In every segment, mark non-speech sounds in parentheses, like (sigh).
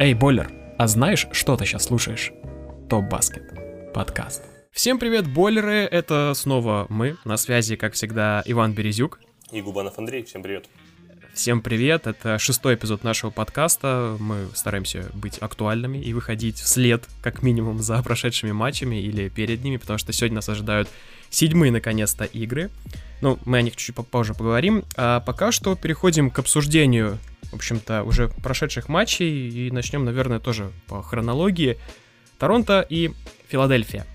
Эй, Бойлер, а знаешь, что ты сейчас слушаешь? Топ Баскет. Подкаст. Всем привет, бойлеры! Это снова мы. На связи, как всегда, Иван Березюк. И Губанов Андрей. Всем привет. Всем привет, это шестой эпизод нашего подкаста. Мы стараемся быть актуальными и выходить вслед, как минимум, за прошедшими матчами или перед ними, потому что сегодня нас ожидают седьмые, наконец-то, игры. Ну, мы о них чуть попозже поговорим. А пока что переходим к обсуждению, в общем-то, уже прошедших матчей и начнем, наверное, тоже по хронологии. Торонто и Филадельфия.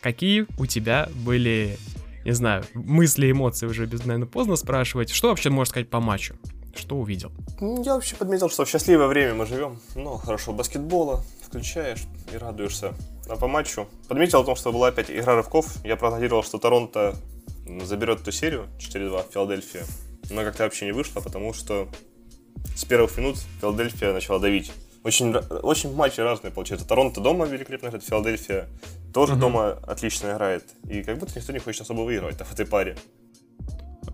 Какие у тебя были не знаю, мысли, эмоции уже, без, наверное, поздно спрашивать. Что вообще можешь сказать по матчу? Что увидел? Я вообще подметил, что в счастливое время мы живем. Ну, хорошо, баскетбола включаешь и радуешься. А по матчу подметил о том, что была опять игра рывков. Я прогнозировал, что Торонто заберет эту серию 4-2 в Филадельфии. Но как-то вообще не вышло, потому что с первых минут Филадельфия начала давить. Очень, очень матчи разные получаются. Торонто дома великолепно играет, Филадельфия тоже uh-huh. дома отлично играет. И как будто никто не хочет особо выигрывать в этой паре.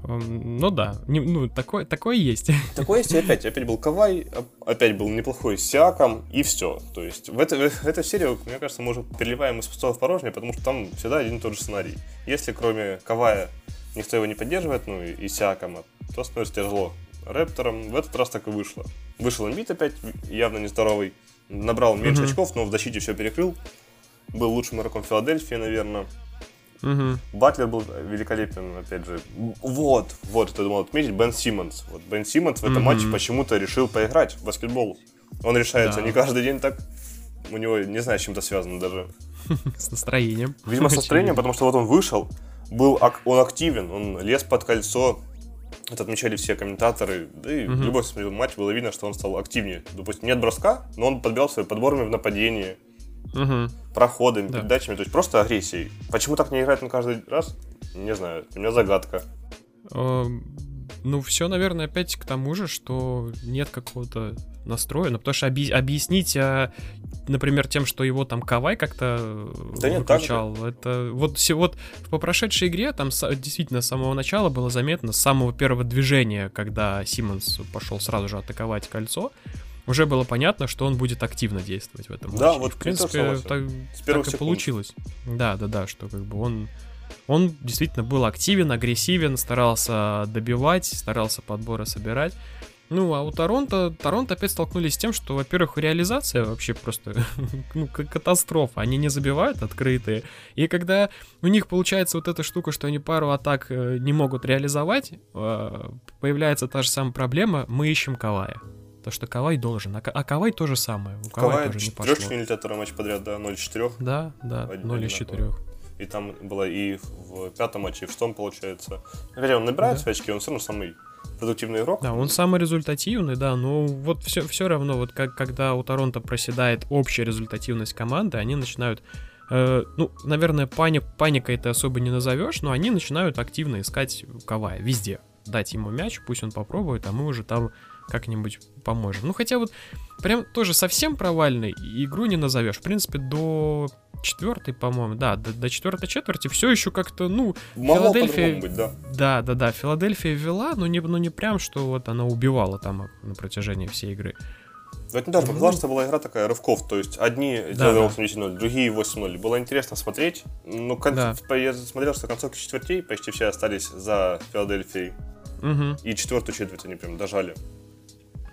Ну да, не, ну такое, такое есть. (laughs) Такое есть, и опять, опять был Кавай, опять был неплохой Сиаком, и все. То есть в, это, в этой серии, мне кажется, мы уже переливаем из пустого в порожнее, потому что там всегда один и тот же сценарий. Если кроме Кавая никто его не поддерживает, ну и, и Сиакома, то становится тяжело. Рэптором в этот раз так и вышло. Вышел Эмбит опять, явно нездоровый. Набрал меньше mm-hmm. очков, но в защите все перекрыл. Был лучшим игроком Филадельфии, наверное. Угу. Батлер был великолепен, опять же. Вот, вот, это думал отметить, Бен Симмонс. Вот Бен Симмонс в этом угу. матче почему-то решил поиграть в баскетбол. Он решается да. не каждый день так. У него, не знаю, с чем-то связано даже. (laughs) С настроением. Видимо, с настроением, потому что вот он вышел, был, он активен, он лез под кольцо, это отмечали все комментаторы, да и угу. любой смотрел матч, было видно, что он стал активнее. Допустим, нет броска, но он подбирал свои подборами в нападении, угу. проходами, да. передачами, то есть просто агрессией. Почему так не играет на каждый раз? Не знаю, у меня загадка. Ну, все, наверное, опять к тому же, что нет какого-то настроя. Ну, потому что оби- объяснить, а, например, тем, что его там Кавай как-то да нет, выключал, это вот, вот по прошедшей игре там действительно с самого начала было заметно, с самого первого движения, когда Симмонс пошел сразу же атаковать кольцо, уже было понятно, что он будет активно действовать в этом да, матче. вот в принципе так, так и получилось. Да, да, да, что как бы он он действительно был активен, агрессивен, старался добивать, старался подборы собирать. Ну, а у Торонто, Торонто опять столкнулись с тем, что, во-первых, реализация вообще просто (laughs) ну, катастрофа. Они не забивают открытые. И когда у них получается вот эта штука, что они пару атак э, не могут реализовать, э, появляется та же самая проблема, мы ищем Кавая. То, что Кавай должен. А, а Кавай то же самое. У Кавай, Кавай тоже не пошло. второй матч подряд, да, 0 из 4. Да, да, 0 из 4. И там было и в пятом матче, и в шестом, получается. Хотя он набирает да. свои очки, он все равно самый продуктивный игрок. Да, он самый результативный, да, но вот все, все равно, вот как, когда у Торонто проседает общая результативность команды, они начинают э, ну, наверное, паник, паникой это особо не назовешь, но они начинают активно искать Кавая везде. Дать ему мяч, пусть он попробует, а мы уже там как-нибудь поможем. Ну, хотя вот прям тоже совсем провальной игру не назовешь. В принципе, до четвертой, по-моему, да, до, до четвертой четверти все еще как-то, ну, Могло Филадельфия... быть, да. Да, да, да, Филадельфия вела, но не, но не прям, что вот она убивала там на протяжении всей игры. Вот не даже показалось, что была игра такая рывков, то есть одни да, делали да. 8-0, другие 8-0. Было интересно смотреть, но кон... да. я смотрел, что концовки четвертей почти все остались за Филадельфией. Угу. И четвертую четверть они прям дожали.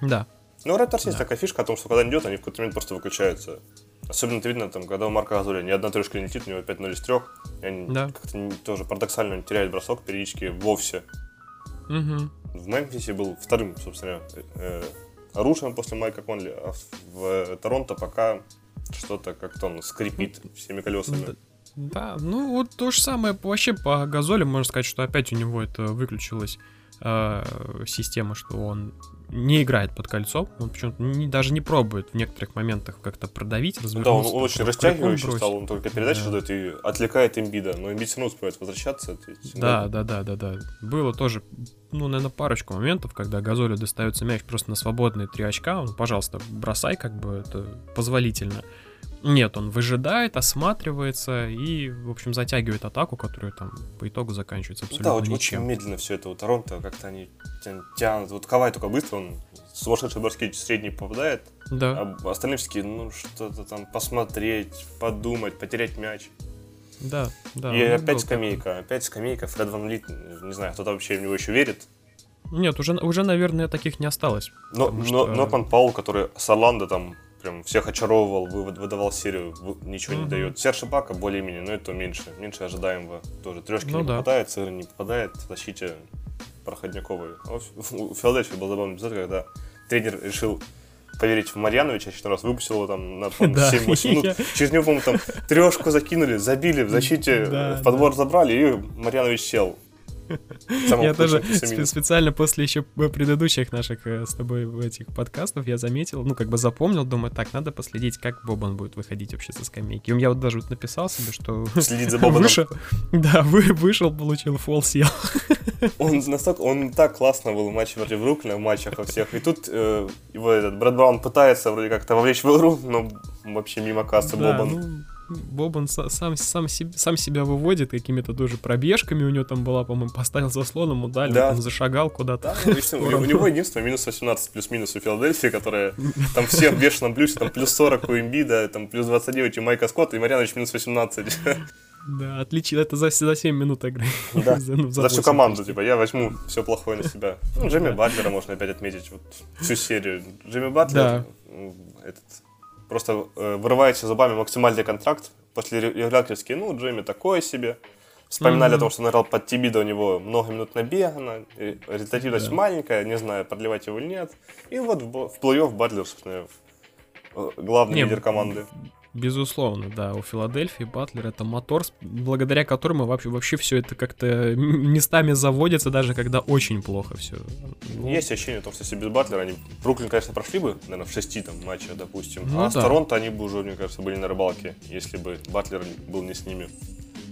Да. Ну, у Raptors да. есть такая фишка о том, что когда идет, они в какой-то момент просто выключаются. Особенно это видно, там, когда у Марка Газоля ни одна трешка не летит, у него 5-0 из 3. И они да. как-то тоже парадоксально теряют бросок периодически вовсе. Угу. В Мемфисе был вторым, собственно, э, оружием после Майка Конли, а в Торонто пока что-то как-то он скрипит всеми колесами. Да, ну вот то же самое вообще по Газоле можно сказать, что опять у него это выключилось э, система, что он не играет под кольцом, он почему-то не, даже не пробует в некоторых моментах как-то продавить, развернуться. Да, он, он очень растягивающий стал, он только передачи да. дает и отвлекает имбида, но имбид все равно успевает возвращаться. Да, да, да, да, да. Было тоже, ну, наверное, парочку моментов, когда Газолю достается мяч просто на свободные три очка, он, пожалуйста, бросай, как бы это позволительно. Нет, он выжидает, осматривается и, в общем, затягивает атаку, которая там по итогу заканчивается абсолютно да, очень, ничем. очень медленно все это у Торонто, как-то они тянут. Вот Кавай только быстро, он сумасшедший броски средний попадает, Да. А остальные все ну, что-то там посмотреть, подумать, потерять мяч. Да, да. И опять скамейка, опять скамейка, Фред Ван Лит, не знаю, кто-то вообще в него еще верит. Нет, уже, уже наверное, таких не осталось. Но, но, что- Норман Паул, который с Орландо там прям всех очаровывал, вывод- выдавал серию, ничего не Мгм. дает. Серж Бака более-менее, но это меньше, меньше ожидаемого. Тоже трешки Ну не да. попадает, сыры не попадает, в защите проходняковые. А У Филадельфии был забавный эпизод, когда тренер решил поверить в Марьяновича, очередной раз выпустил его там на по-моему, (laughs) Да. 7-8 минут. (laughs) Через него, по-моему, там трешку закинули, забили, в (laughs) защите в подбор забрали, и Марьянович сел. Я тоже специально после еще предыдущих наших э, с тобой этих подкастов я заметил, ну, как бы запомнил, думаю, так, надо последить, как Бобан будет выходить вообще со скамейки. И я вот даже вот написал себе, что (laughs) Следить за Бобаном. вышел, да, вы, вышел, получил фол, сел. (laughs) Он настолько, он так классно был в матче против Бруклина, в матчах во всех. И тут э, его этот Брэд Браун пытается вроде как-то вовлечь в игру, но вообще мимо кассы Да, Бобан. ну, Бобан са- сам, сам, сам себя выводит какими-то тоже пробежками, у него там была, по-моему, поставил заслоном, ударил, Да. он зашагал куда-то. Да, ну, у, него- единственное минус 18 плюс-минус у Филадельфии, которая там все в бешеном плюсе, там плюс 40 у Эмбида, там плюс 29 у Майка Скотта, и Марьянович минус 18. Да, отлично, это за, за 7 минут игры. Да. (laughs) За- ну, За всю 8. команду, типа, я возьму все плохое на себя. Ну, Джимми Батлера можно опять отметить, вот всю серию. Джимми Батлер, Да. этот, просто э, вырываете зубами максимальный контракт, после ре- регуляторский, ну, Джимми такое себе. Вспоминали Мгм. о том, что он играл под Тибидо, у него много минут набегано, и результативность Да. маленькая, не знаю, продлевать его или нет. И вот в плей-офф Батлер, собственно, э, главный Не, лидер команды. Безусловно, да, у Филадельфии Батлер это мотор, с- благодаря которому вообще, вообще все это как-то местами заводится, даже когда очень плохо все. Есть ощущение, что если без Батлера они Бруклин, конечно, прошли бы, наверное, в шести там матчах, допустим. Ну а с да. Торонто они бы уже, мне кажется, были на рыбалке, если бы Батлер был не с ними.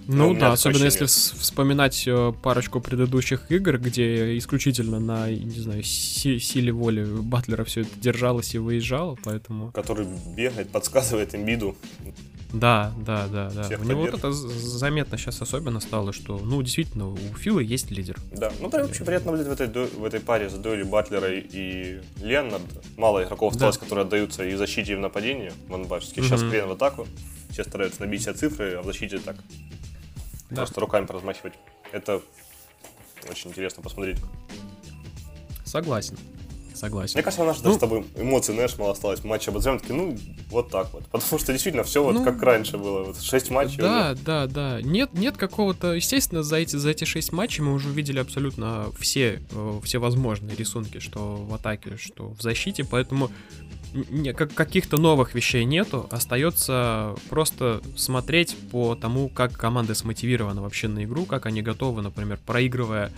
Ну да, особенно если вспоминать э, парочку предыдущих игр, где исключительно на, не знаю, си- силе воли Батлера все это держалось и выезжало, поэтому... Который бегает, подсказывает Эмбиду. Да, да, да, да. Всех у него вот это заметно сейчас особенно стало, что, ну, действительно, у Фила есть лидер. Да, ну да, вообще приятно наблюдать в этой, в этой паре за дуэлью Батлера и, Леннарда. Мало игроков осталось, Да. которые отдаются и в защите, и в нападении. Ван Бачский сейчас Мгм. хрен в атаку. Все стараются набить все цифры, а в защите так. Да. Просто руками размахивать. Это очень интересно посмотреть. Согласен. Согласен. Мне кажется, у нас Ну- даже с тобой эмоций, знаешь, мало осталось. Матч обозрем, такие, ну, вот так вот. Потому что действительно все вот Ну, как раньше было. Вот шесть матчей. Да, да, да. Нет, нет какого-то. Естественно, за эти, за эти шесть матчей мы уже увидели абсолютно все, э, все возможные рисунки, что в атаке, что в защите, поэтому не- как, каких-то новых вещей нету. Остается просто смотреть по тому, как команда смотивирована вообще на игру, как они готовы, например, проигрывая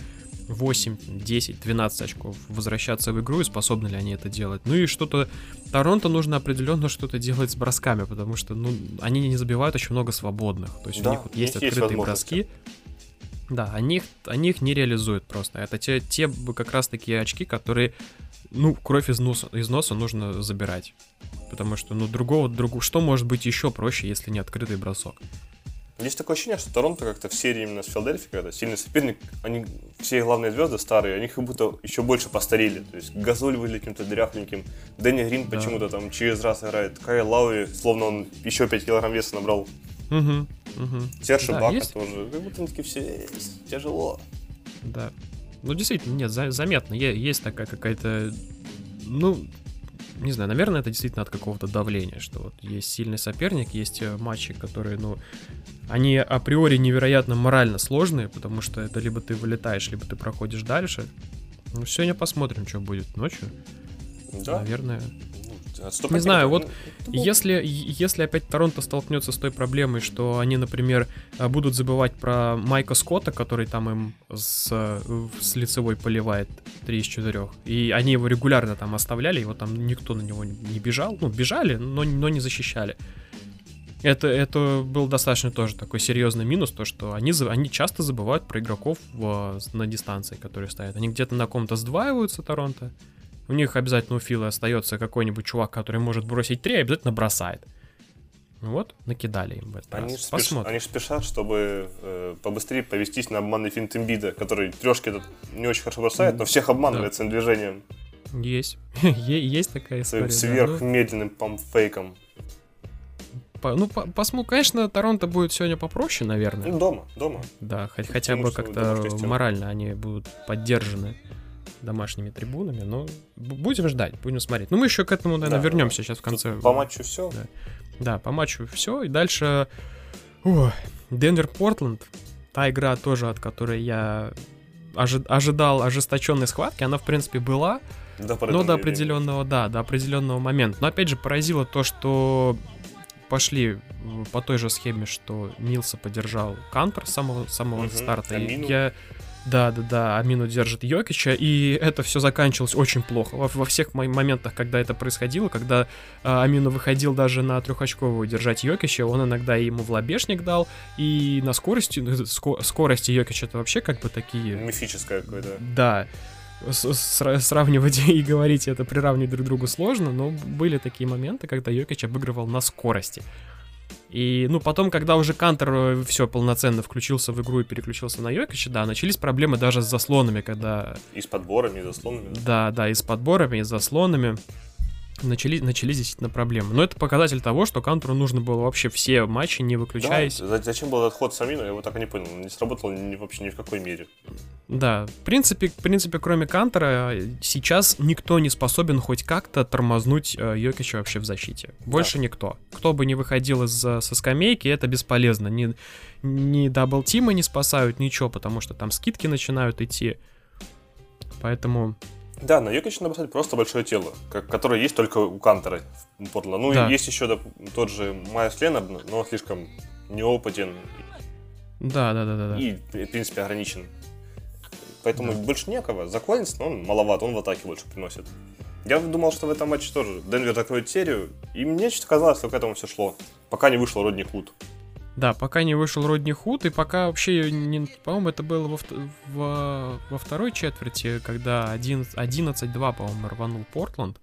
8, 10, 12 очков, возвращаться в игру и способны ли они это делать. Ну и что-то Торонто нужно определенно что-то делать с бросками, потому что, ну, они не забивают очень много свободных. То есть Да, у них вот есть есть открытые броски. Да, они их, они их не реализуют просто. Это те, те как раз такие очки, которые, ну, кровь из носа, из носа нужно забирать. Потому что, ну, другого, другого, что может быть еще проще, если не открытый бросок? Есть такое ощущение, что Торонто как-то в серии именно с Филадельфией, когда сильный соперник, они все главные звезды старые, они как будто еще больше постарели. То есть Газоль выглядит каким-то дряхленьким, Дэнни Грин Да. почему-то там через раз играет, Кай Лауи, словно он еще 5 килограмм веса набрал. Угу, угу. Серж Да, Бака есть- тоже, как будто все тяжело. Да. Ну, действительно, нет, за- заметно. Е- есть такая какая-то. Ну, не знаю, наверное, это действительно от какого-то давления, что вот есть сильный соперник, есть э, матчи, которые, ну, они априори невероятно морально сложные, потому что это либо ты вылетаешь, либо ты проходишь дальше. Ну, сегодня посмотрим, что будет ночью. Да. Наверное. Ну, отступать Не знаю, вот Если, если опять Торонто столкнется с той проблемой, что они, например, э, будут забывать про Майка Скотта, который там им с, с лицевой поливает 3 из 4, и они его регулярно там оставляли, его там никто на него не бежал, ну, бежали, но, но не защищали. Это, это был достаточно тоже такой серьезный минус, то что они, они часто забывают про игроков в- на дистанции, которые стоят. Они где-то на ком-то сдваиваются, Торонто. У них обязательно у Фила остается какой-нибудь чувак, который может бросить 3, и обязательно бросает. Ну Вот, накидали им в этот Они раз. спеш- Посмотрим. они спешат, чтобы э, побыстрее повестись на обманный финт Эмбида, который трешки этот не очень хорошо бросает, но всех обманывает своим движением. Есть. (laughs) Есть такая история. Сверхмедленным пампфейком. Ну, посмотрим, конечно, Торонто будет сегодня попроще, наверное. Ну, дома, дома. Да, хоть, хотя бы как-то морально они будут поддержаны домашними трибунами, но будем ждать, будем смотреть. Ну, мы еще к этому, наверное, да, вернемся сейчас в конце. По матчу все. Да. да, по матчу все. И дальше Денвер-Портленд. Та игра тоже, от которой я ожи- ожидал ожесточенной схватки, она, в принципе, была. До но до определенного, да, до определенного момента. Но опять же поразило то, что пошли по той же схеме, что Нилса поддержал Кантер с самого, самого угу, старта. И я да, да, да, Амину держит Йокича, и это все заканчивалось очень плохо. Во, во всех моментах, когда это происходило, когда а, Амину выходил даже на трехочковую держать Йокича, он иногда ему в лобешник дал, и на скорости, ну, ско, скорости Йокича это вообще как бы такие... Мифическое какое-то. Да. С сравнивать (laughs) и говорить это приравнивать друг к другу сложно, но были такие моменты, когда Йокич обыгрывал на скорости. И, ну, потом, когда уже Кантер э, все полноценно включился в игру и переключился на Йокича, да, начались проблемы даже с заслонами, когда... И с подборами, и заслонами. Да, да, и с подборами, и с заслонами начали, начались действительно проблемы. Но это показатель того, что Кантеру нужно было вообще все матчи, не выключаясь. Да, зачем был этот ход с Амину, я его так и не понял. Не сработал ни, вообще ни в какой мере. Да, в принципе, в принципе, кроме Кантера, сейчас никто не способен хоть как-то тормознуть э, Йокича вообще в защите. Больше да. никто. Кто бы не выходил из, со скамейки, это бесполезно. Ни, ни double-team ы не спасают, ничего, потому что там скидки начинают идти. Поэтому да, на Йокича надо поставить просто большое тело, как, которое есть только у Кантера в. Ну, да. есть еще да, тот же Майс Ленард, но он слишком неопытен. Да, да, да, да, да. И, в принципе, ограничен. Поэтому да. больше некого. За Коллинс, но он маловат, он в атаке больше приносит. Я думал, что в этом матче тоже Денвер закроет серию, и мне что-то казалось, что к этому все шло, пока не вышел Родни Худ. Да, пока не вышел Родни Худ, и пока вообще, не, по-моему, это было во, во, во второй четверти, когда 11-2, по-моему, рванул Портленд.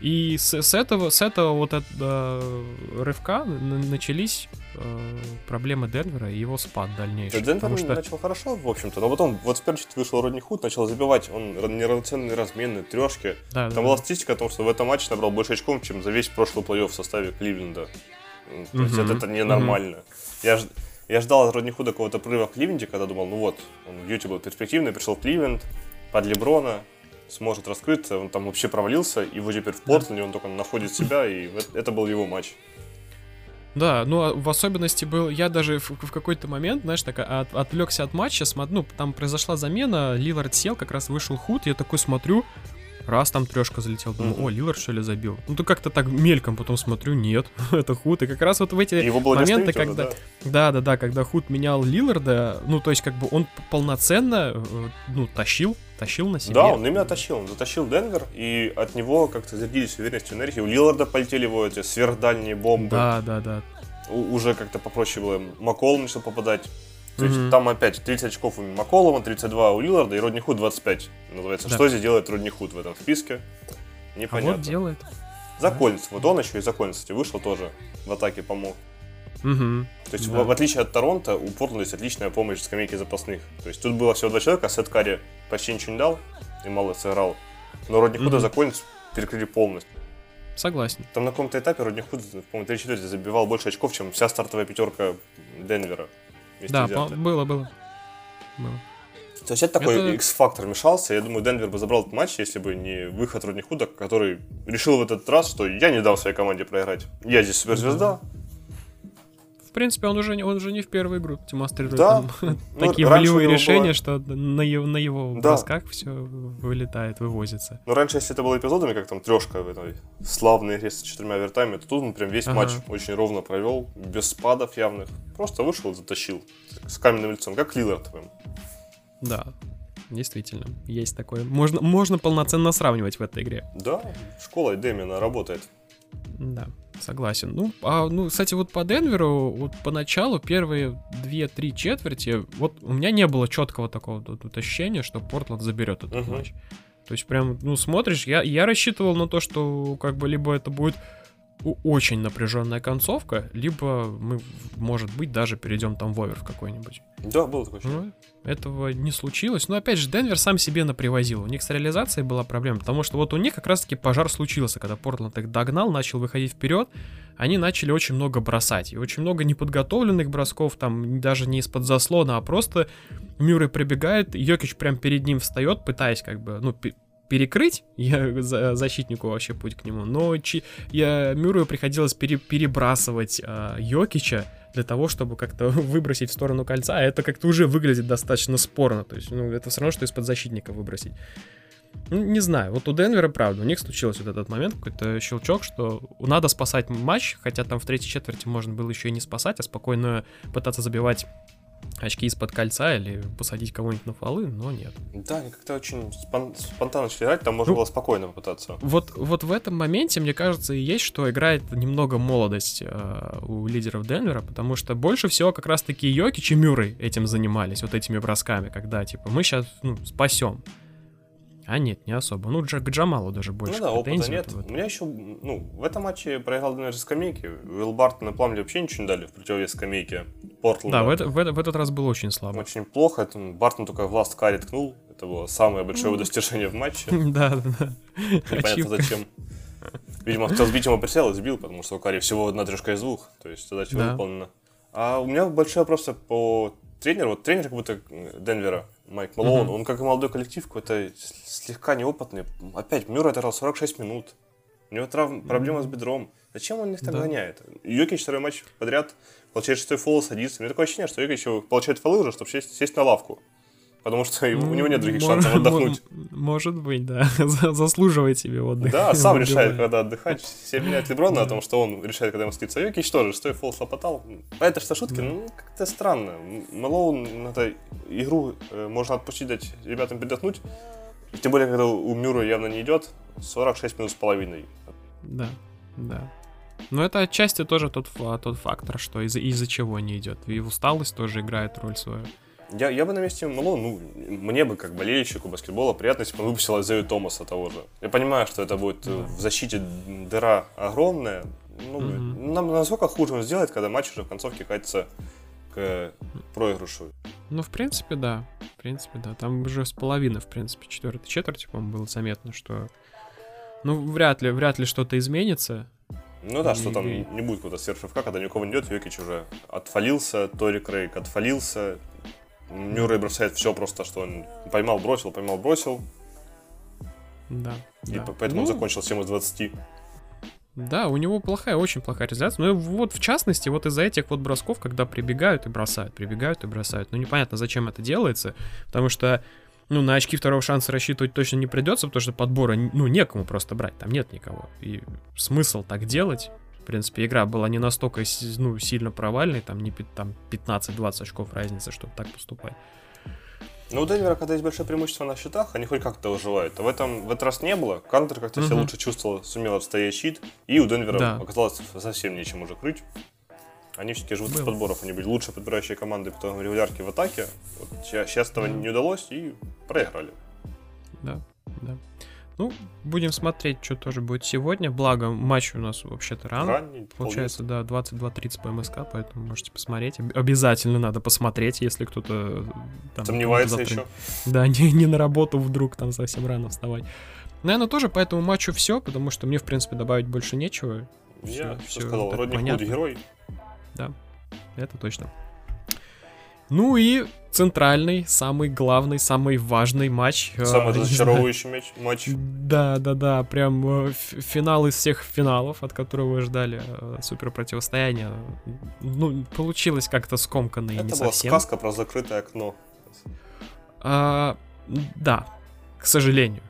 И с, с этого, с этого вот это, э, рывка начались э, проблемы Денвера и его спад дальнейший. Да, Денвер что... начал хорошо, в общем-то, но потом вот в первый вышел Родни Худ, начал забивать, он неравноценные размены, трешки. Да, Там да, была да. статистика о том, что в этом матче набрал больше очков, чем за весь прошлый плей-офф в составе Кливленда. То есть это, это ненормально. Я, я ждал от Родни Худа какого-то прорыва в Кливленде, когда думал, ну вот, он в Юте был перспективный, пришел в Кливленд, под Леброна, сможет раскрыться, он там вообще провалился, и вот теперь в Портленде он только находит себя, и это был его матч. Да, ну а в особенности был, я даже в, в какой-то момент, знаешь, так от, отвлекся от матча, смотрю, ну, там произошла замена, Лилард сел, как раз вышел худ, я такой смотрю, Раз там трешка залетел, думаю, о, Лилар что ли забил? Ну, то как-то так мельком потом смотрю, нет, (laughs) это Худ. И как раз вот в эти Его моменты, когда... Да, да, да, когда Худ менял Лиларда, ну, то есть как бы он полноценно, э, ну, тащил, тащил на себе. Да, он именно тащил, он затащил Денвер, и от него как-то зарядились уверенность энергии. У Лиларда полетели его эти сверхдальние бомбы. Да, да, да. У- уже как-то попроще было. Макол начал попадать. То есть mm-hmm. там опять 30 очков у Маколова, 32 у Лиларда и Родни Худ 25 называется. Да. Что здесь делает Родни Худ в этом списке? Непонятно. А вот делает. За да. Вот он еще и за Коллинс, кстати, вышел тоже в атаке помог. Угу. То есть, да. в, в отличие от Торонто, у Портленда есть отличная помощь в скамейке запасных. То есть, тут было всего два человека, а Сет Карри почти ничего не дал и мало сыграл. Но Родни Худа угу. за Коллинс перекрыли полностью. Согласен. Там на каком-то этапе Родни Худ, по-моему, 3 4 забивал больше очков, чем вся стартовая пятерка Денвера. Да, по- было, было. было. То есть это такой это... X-фактор мешался. Я думаю, Денвер бы забрал этот матч, если бы не выход Родни Худа, который решил в этот раз, что я не дал своей команде проиграть. Я здесь суперзвезда, принципе, он уже, он уже не в первую игру демонстрирует да. (laughs) ну, такие волевые решения, было... что на его, на его да. бросках все вылетает, вывозится. Ну, раньше, если это было эпизодами, как там трешка в этой славной игре с четырьмя вертами, то тут он прям весь ага. матч очень ровно провел, без спадов явных. Просто вышел и затащил с каменным лицом, как Лилард прям. Да, действительно, есть такое. Можно, можно полноценно сравнивать в этой игре. Да, школа Дэмина работает. Да. Согласен. Ну, а, ну, кстати, вот по Денверу, вот поначалу первые две-три четверти, вот у меня не было четкого такого тут, тут ощущения, что Портленд заберет этот uh-huh. матч. То есть прям, ну, смотришь, я, я рассчитывал на то, что как бы либо это будет очень напряженная концовка, либо мы, может быть, даже перейдем там в овер в какой-нибудь. Да, было такое. Ну, этого не случилось. Но опять же, Денвер сам себе напривозил. У них с реализацией была проблема, потому что вот у них как раз-таки пожар случился, когда Портленд их догнал, начал выходить вперед, они начали очень много бросать. И очень много неподготовленных бросков, там даже не из-под заслона, а просто Мюррей прибегает, Йокич прям перед ним встает, пытаясь как бы, ну, перекрыть я, за, защитнику вообще путь к нему, но чи, я, Мюррею приходилось пере, перебрасывать а, Йокича для того, чтобы как-то (laughs) выбросить в сторону кольца, а это как-то уже выглядит достаточно спорно, то есть, ну, это все равно, что из-под защитника выбросить. Ну, не знаю, вот у Денвера, правда, у них случился вот этот момент, какой-то щелчок, что надо спасать матч, хотя там в третьей четверти можно было еще и не спасать, а спокойно пытаться забивать очки из-под кольца или посадить кого-нибудь на фолы, но нет. Да, они как-то очень спон- спонтанно начали играть, там можно ну, было спокойно попытаться. Вот, вот в этом моменте, мне кажется, и есть, что играет немного молодость э, у лидеров Денвера, потому что больше всего как раз-таки Йокич и Мюррей этим занимались, вот этими бросками, когда, типа, мы сейчас, ну, спасем. А нет, не особо. Ну, Джак Джамалу даже больше. Ну да, опыта нет. У меня еще, ну, в этом матче проиграл Денвер скамейки. Уилл Бартон и Пламли вообще ничего не дали в противовес скамейке Портленда. Да, в, это, в, это, в этот раз было очень слабо. Очень плохо. Это, Бартон только в ласт карри ткнул. Это было самое большое ну. достижение в матче. (laughs) Да, да. Непонятно зачем. Видимо, хотел сбить ему прицел и сбил, потому что у Карри всего одна трешка из двух. То есть задача выполнена. А у меня большой вопрос по тренеру. Вот тренер как будто Денвера Майк Малоун, он как и молодой коллектив какой-то слегка неопытный. Опять, Мюр отыграл 46 минут. У него травм, проблема с бедром. Зачем он их так да. гоняет? Йокич второй матч подряд получает шестой фол, садится. У меня такое ощущение, что Йокич получает фолы уже, чтобы сесть, сесть на лавку потому что у него нет других шансов отдохнуть. Может быть, да. (laughs) Заслуживает себе отдых. Да, сам решает, когда отдыхать. Все меняют Леброна о том, что он решает, когда ему скидывается. Йокич тоже, что и фол слопотал. Это что шутки, ну, как-то странно. Мэлоун на этой игру э, можно отпустить, дать ребятам передохнуть. Тем более, когда у Мюра явно не идет. 46 минут с половиной. Да, да. Но это отчасти тоже тот, тот фактор, что из-за из чего не идет. И усталость тоже играет роль свою. Я, я бы на месте Мэлоу, ну, мне бы, как болельщику баскетбола, приятно, если бы он выпустил Азею Томаса того же. Я понимаю, что это будет mm-hmm. в защите дыра огромная. Ну, mm-hmm. нам насколько хуже он сделает, когда матч уже в концовке катится к проигрышу. Ну, в принципе, да. В принципе, да. Там уже с половины, в принципе, четвертой четверти, по-моему, было заметно, что... Ну, вряд ли, вряд ли что-то изменится. Ну да, и... что там не будет какого-то сверхшивка, когда никого не идет, Йокич уже отфалился, Тори Крейг отфалился, Мюррей бросает все просто, что он поймал, бросил, поймал, бросил. Да. И да. поэтому ну, он закончил 7 из 20. Да, у него плохая, очень плохая реализация. Ну вот в частности, вот из-за этих вот бросков, когда прибегают и бросают, прибегают и бросают. Ну непонятно, зачем это делается, потому что ну, на очки второго шанса рассчитывать точно не придется, потому что подбора, ну, некому просто брать, там нет никого. И смысл так делать, в принципе, игра была не настолько ну, сильно провальной, там не там 15-20 очков разницы, чтобы так поступать. Ну, у Денвера, когда есть большое преимущество на счетах, они хоть как-то выживают. А в, этом, в этот раз не было. Кантер как-то угу. себя лучше чувствовал, сумел отстоять щит. И у Денвера да. оказалось совсем нечем уже крыть. Они все-таки живут Было. из подборов, они были лучше подбирающие команды потом регулярки в атаке. Вот сейчас этого да. не удалось и проиграли. Да, да. Ну, будем смотреть, что тоже будет сегодня. Благо, матч у нас вообще-то рано. Ранний, Получается, да, 22.30 по МСК, поэтому можете посмотреть. Обязательно надо посмотреть, если кто-то... Там, Сомневается завтра, еще. Да, (laughs) не, не на работу вдруг там совсем рано вставать. Наверное, тоже по этому матчу все, потому что мне, в принципе, добавить больше нечего. Я все, все сказал, Родни Худи герой. Да, это точно. Ну и центральный, самый главный, самый важный матч. Э, самый разочаровывающий матч, матч. Да, да, да, прям э, финал из всех финалов, от которого вы ждали э, супер противостояние. Ну, получилось как-то скомканно и Это не была совсем. сказка про закрытое окно. А, да, к сожалению.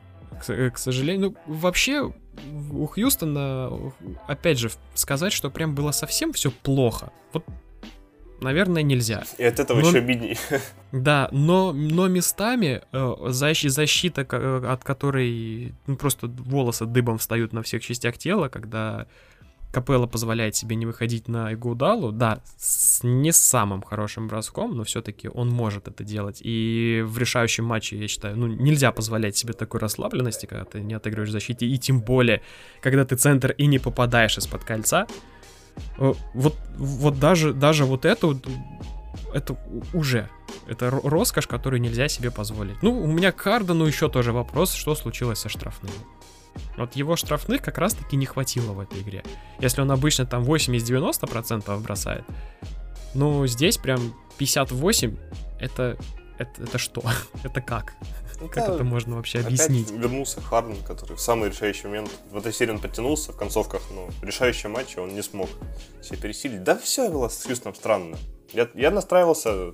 К, к сожалению, ну, вообще у Хьюстона, опять же, сказать, что прям было совсем все плохо. Вот наверное, нельзя. И от этого но, еще обидней. (laughs) Да, но, но местами э, защита, от которой ну, просто волосы дыбом встают на всех частях тела, когда Капелла позволяет себе не выходить на Игудалу, да, с не самым хорошим броском, но все-таки он может это делать. И в решающем матче, я считаю, ну, нельзя позволять себе такой расслабленности, когда ты не отыгрываешь в защите, и тем более, когда ты центр и не попадаешь из-под кольца. Э, вот, вот даже, даже вот это, это уже, это роскошь, которую нельзя себе позволить. Ну, у меня к Хардену еще тоже вопрос, что случилось со штрафными. Вот его штрафных как раз-таки не хватило в этой игре. Если он обычно там 80-90% бросает, ну здесь прям 58, это, это, это что? (laughs) это как? Ну, как это можно вообще объяснить? Опять вернулся Харден, который в самый решающий момент в этой серии он подтянулся в концовках, но в решающем матче он не смог себя пересилить. Да все было с Хьюстоном странно. Я, я настраивался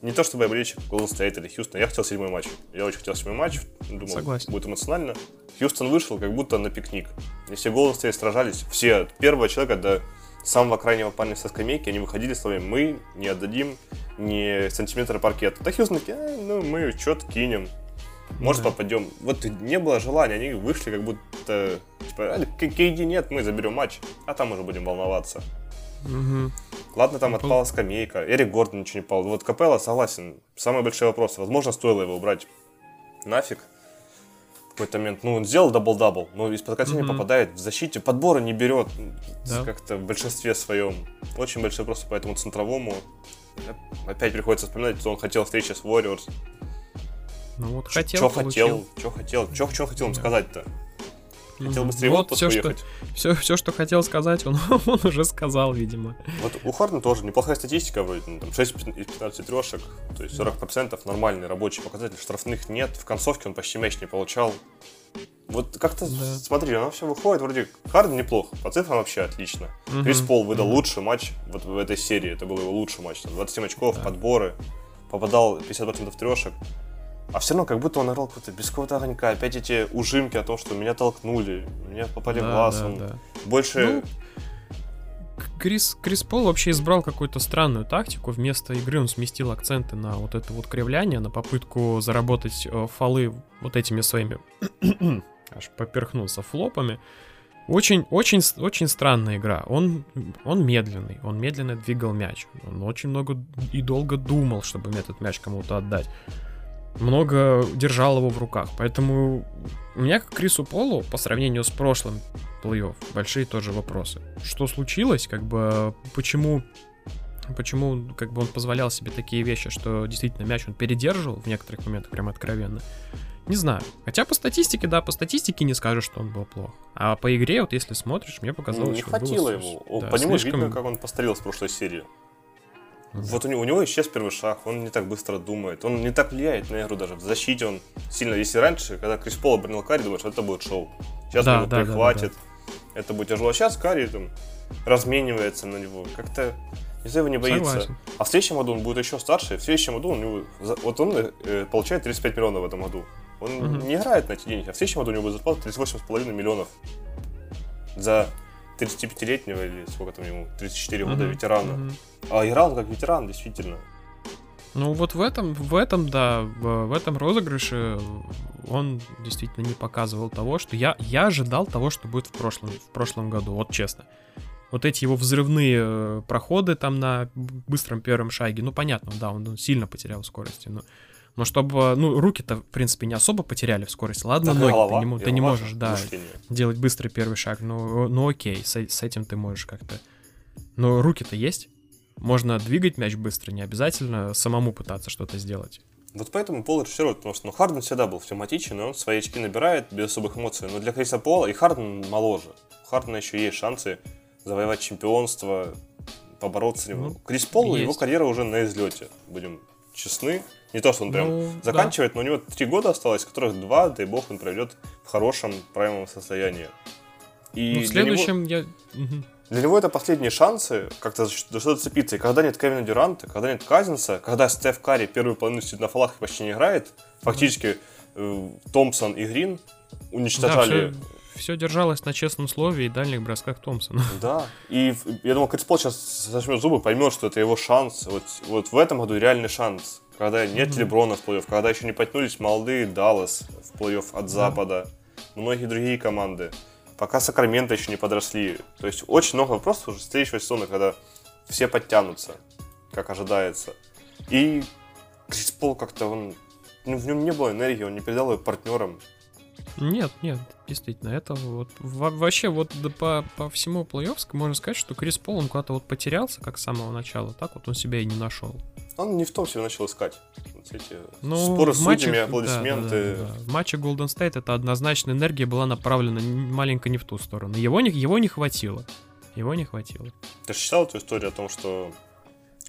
не то чтобы я болельщик Golden State или Хьюстон, я хотел седьмой матч. Я очень хотел седьмой матч, думал, Согласен. будет эмоционально. Хьюстон вышел как будто на пикник. И все Golden State сражались, все от первого человека до самого крайнего парня со скамейки, они выходили словами «мы не отдадим ни сантиметра паркета». Так Хьюстон такие, э, ну мы что-то кинем, может да. попадем. Вот не было желания, они вышли как будто, типа, KD нет, мы заберем матч, а там уже будем волноваться. Угу. Ладно, там отпала скамейка, Эрик Гордон ничего не пал. Вот Капелла, согласен, самый большой вопрос. Возможно, стоило его убрать нафиг в какой-то момент. Ну, он сделал дабл-дабл, но из-под катания mm попадает в защите, подбора не берет да. как-то в большинстве своем. Очень большой вопрос по этому центровому. Опять приходится вспоминать, что он хотел встречи с Warriors. Ну вот хотел, Что хотел, что хотел, что хотел им сказать-то? Хотел быстрее вот все, что, все, все, что хотел сказать, он, (laughs) он уже сказал, видимо. Вот у Хардена тоже неплохая статистика, ну, там 6 из 15 трешек, то есть 40% нормальный рабочий показатель, штрафных нет, в концовке он почти мяч не получал. Вот как-то, да. смотри, оно все выходит, вроде Харден неплохо, по цифрам вообще отлично. Угу. Крис Пол выдал угу. лучший матч вот в этой серии, это был его лучший матч, там 27 очков, да. подборы, попадал 50% трешек. А все равно, как будто он играл какой-то без какого-то огонька. Опять эти ужимки о том, что меня толкнули, меня попали да, в глаз. Да, он да. Больше... Ну, Крис, Крис Пол вообще избрал какую-то странную тактику. Вместо игры он сместил акценты на вот это вот кривляние, на попытку заработать э, фолы вот этими своими... (clears throat) аж поперхнулся флопами. Очень, очень, очень странная игра. Он, он медленный, он медленно двигал мяч. Он очень много и долго думал, чтобы этот мяч кому-то отдать много держал его в руках. Поэтому у меня к Крису Полу по сравнению с прошлым плей-офф большие тоже вопросы. Что случилось? Как бы почему почему как бы он позволял себе такие вещи, что действительно мяч он передерживал в некоторых моментах прям откровенно. Не знаю. Хотя по статистике, да, по статистике не скажешь, что он был плох. А по игре, вот если смотришь, мне показалось, не что хватило было, ему. Да, по нему слишком... видно, как он постарел с прошлой серии. Вот у него, у него исчез первый шаг, он не так быстро думает, он не так влияет на игру даже. В защите он сильно, если раньше, когда Крис Пол обронил Карри, думаешь, это будет шоу. Сейчас да, он да, прихватит, да, да. это будет тяжело. А сейчас Карри там разменивается на него. Как-то из-за его не боится. Согласен. А в следующем году он будет еще старше, в следующем году него, вот он э, получает 35 миллионов в этом году. Он угу. не играет на эти деньги, а в следующем году у него будет зарплата 38,5 миллионов за 35-летнего или сколько там ему, 34 года mm-hmm. ветерана. Mm-hmm. А играл как ветеран, действительно. Ну вот в этом, в этом, да, в, в этом розыгрыше он действительно не показывал того, что я, я ожидал того, что будет в прошлом, в прошлом году, вот честно. Вот эти его взрывные э, проходы там на быстром первом шаге, ну понятно, да, он, он сильно потерял скорости, но но чтобы, ну, руки-то, в принципе, не особо потеряли в скорости. Ладно, ноги, голова, ты, не, ты не можешь, да, делать быстрый первый шаг. Ну, ну окей, с, с этим ты можешь как-то. Но руки-то есть. Можно двигать мяч быстро, не обязательно самому пытаться что-то сделать. Вот поэтому Пол расчаровывает, потому что ну, Харден всегда был флематичен, и он свои очки набирает без особых эмоций. Но для Криса Пола и Харден моложе. У Хардена еще есть шансы завоевать чемпионство, побороться с ним. Ну, Крис Пол, есть. его карьера уже на излете, будем честны. Не то, что он прям ну, заканчивает, да. но у него три года осталось, которых два, дай бог, он проведет в хорошем, правильном состоянии. И ну, в следующем него, я... Для него это последние шансы как-то за что-то цепиться. И когда нет Кевина Дюранта, когда нет Казинса, когда Стеф Карри первую половину сидит на фалах и почти не играет, фактически э, Томпсон и Грин уничтожали... Да, все, все держалось на честном слове и дальних бросках Томпсона. (laughs) Да, и я думал, Крис Пол сейчас зажмет зубы, поймет, что это его шанс. Вот, вот в этом году реальный шанс когда нет. Леброна в плей-офф, когда еще не потянулись молодые Даллас в плей-офф от Запада, многие другие команды. пока Сакраменто еще не подросли. То есть очень много вопросов уже следующего сезона, когда все подтянутся, как ожидается. И Крис Пол как-то он... Ну, в нем не было энергии, он не передал ее партнерам. Нет, нет, действительно, это вот вообще вот по, по всему плей можно сказать, что Крис Пол, он куда-то вот потерялся, как с самого начала, так вот он себя и не нашел. Он не в том себе начал искать. Вот эти ну, споры с матчах, судьями, аплодисменты. Да, да, да, да. В матче Golden State это однозначно энергия была направлена маленько не в ту сторону. Его не, его не хватило. Его не хватило. Ты же читал эту историю о том, что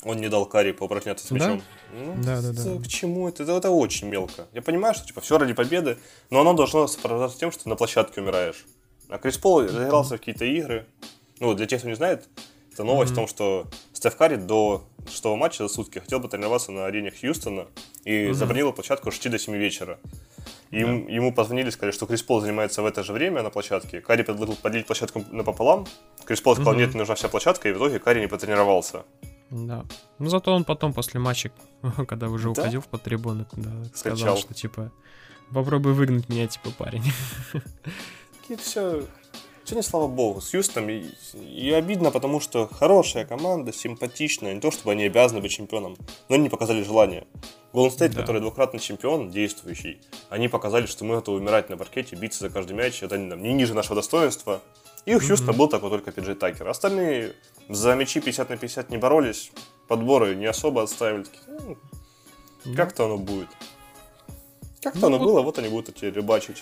он не дал Карри поупражняться с мячом. Да? Ну, да, да, да. К чему это? это? Это очень мелко. Я понимаю, что типа все ради победы, но оно должно сопровождаться тем, что ты на площадке умираешь. А Крис Пол заигрался в какие-то игры. Ну, для тех, кто не знает, это новость mm-hmm. о том, что Стеф Карри до шестого матча за сутки хотел бы тренироваться на арене Хьюстона и mm-hmm. забронировал площадку с 6 до 7 вечера. И yeah. ему позвонили, сказали, что Крис Пол занимается в это же время на площадке. Карри предложил поделить площадку напополам. Крис Пол сказал, mm-hmm. нет, мне нужна вся площадка, и в итоге Карри не потренировался. Да. Ну зато он потом после матча, (laughs) когда уже да? уходил в под трибуны, да, сказал, Скачал. что типа попробуй выгнать меня, типа, парень. (laughs) И все. Сегодня, слава богу, с Юстоном и, и обидно, потому что хорошая команда, симпатичная, не то чтобы они обязаны быть чемпионом, но они не показали желания. Golden State, да. который двукратный чемпион, действующий, они показали, что мы готовы умирать на паркете, биться за каждый мяч, это не ниже нашего достоинства. И у Хьюстона mm-hmm. был такой только Пиджей Такер. Остальные за мячи 50 на 50 не боролись, подборы не особо отстаивали. Ну, mm-hmm. Как-то оно будет. Как-то ну, оно вот... было, вот они будут эти рыбачить.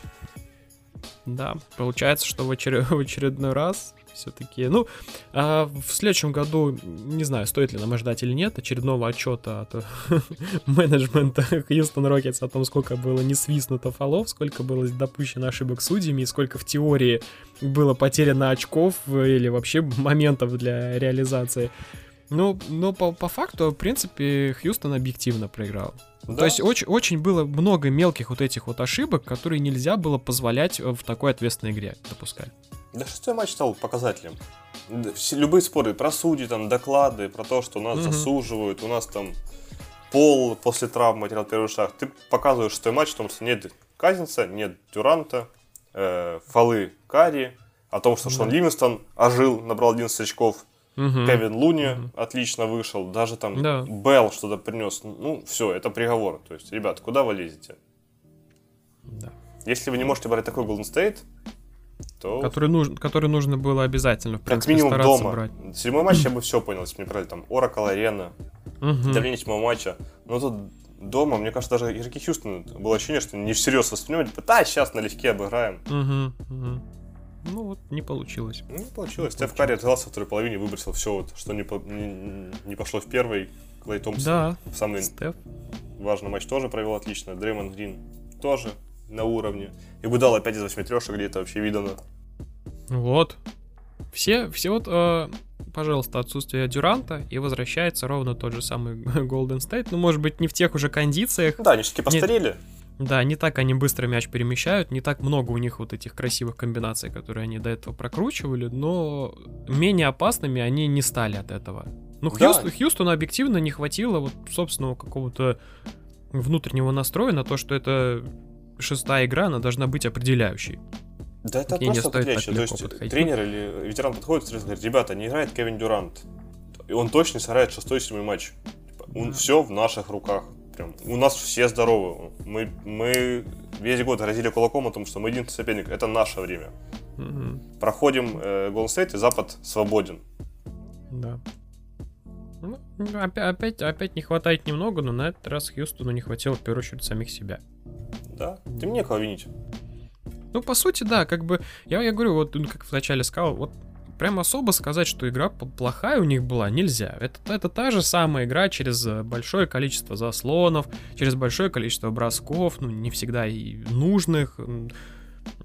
Да, получается, что в, очер... (laughs) в очередной раз все-таки. Ну, а в следующем году, не знаю, стоит ли нам ждать или нет, очередного отчета от (laughs) менеджмента Хьюстон Рокетс о том, сколько было не свистнуто фолов, сколько было допущено ошибок судьями, и сколько в теории было потеряно очков или вообще моментов для реализации. Ну, но по, по факту, в принципе, Хьюстон объективно проиграл. Да. То есть очень, очень было много мелких вот этих вот ошибок, которые нельзя было позволять в такой ответственной игре допускать. Да шестой матч стал показателем. Любые споры про судьи, там, доклады, про то, что нас угу. засуживают, у нас там пол после травмы потерял первый шаг. Ты показываешь шестой матч, о том, что нет Казинца, нет Дюранта, э, фолы Карри, о том, что Шон Ливинстон ожил, набрал 11 очков, угу. Кевин Луни угу. отлично вышел, даже там да. Белл что-то принес. Ну, все, это приговор. То есть, ребят, куда вы лезете? Да. Если вы не можете брать такой Golden State, то... Который, нуж... который нужно было обязательно, в принципе, как минимум дома. брать. Седьмой матч я бы все понял, если мне брали там Oracle Arena, угу. давление седьмого матча. Но тут дома, мне кажется, даже игроки Хьюстона было ощущение, что не всерьез воспринимали, типа, да, сейчас налегке обыграем. Угу, угу. Ну вот, не получилось. Не получилось. Стеф Карри отказался во второй половине, выбросил все, вот, что не, по... не, не пошло в первый. Клей Томпсон да. в самый Стеф. важный матч тоже провел отлично. Дреймонд Грин тоже на уровне. И бы дал опять из 8 трешек, где это вообще видано. Вот. Все, все вот, э, пожалуйста, отсутствие Дюранта, и возвращается ровно тот же самый (laughs) Golden State. Ну, может быть, не в тех уже кондициях. Да, они все-таки постарели. Не, да, не так они быстро мяч перемещают, не так много у них вот этих красивых комбинаций, которые они до этого прокручивали, но менее опасными они не стали от этого. Ну, да. Хьюстону объективно не хватило вот собственного какого-то внутреннего настроя на то, что это шестая игра, она должна быть определяющей. Да это просто подходящее. То есть подходить. тренер или ветеран подходит и говорит, ребята, не играет Кевин Дюрант. И он точно сыграет шестой-седьмой матч. Типа, он, да. Все в наших руках. Прям, у нас все здоровы. Мы, мы весь год грозили кулаком о том, что мы единственный соперник. Это наше время. Угу. Проходим э, Golden State, и Запад свободен. Да. Ну, опять, опять, опять не хватает немного, но на этот раз Хьюстону не хватило в первую очередь самих себя. Да, ты мне кого винить. Ну, по сути, да, как бы, я, я говорю, вот, ну, как вначале сказал, вот прям особо сказать, что игра плохая у них была, нельзя. Это, это та же самая игра через э, большое количество заслонов, через большое количество бросков, ну, не всегда и нужных.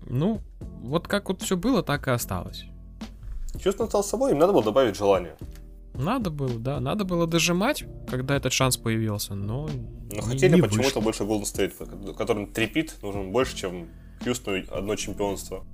Ну, вот как вот все было, так и осталось. Чувствовал стал собой, им надо было добавить желание. Надо было, да, надо было дожимать, когда этот шанс появился, но. Но хотели почему-то больше Golden State, которым трепит нужен больше, чем Хьюстону одно чемпионство.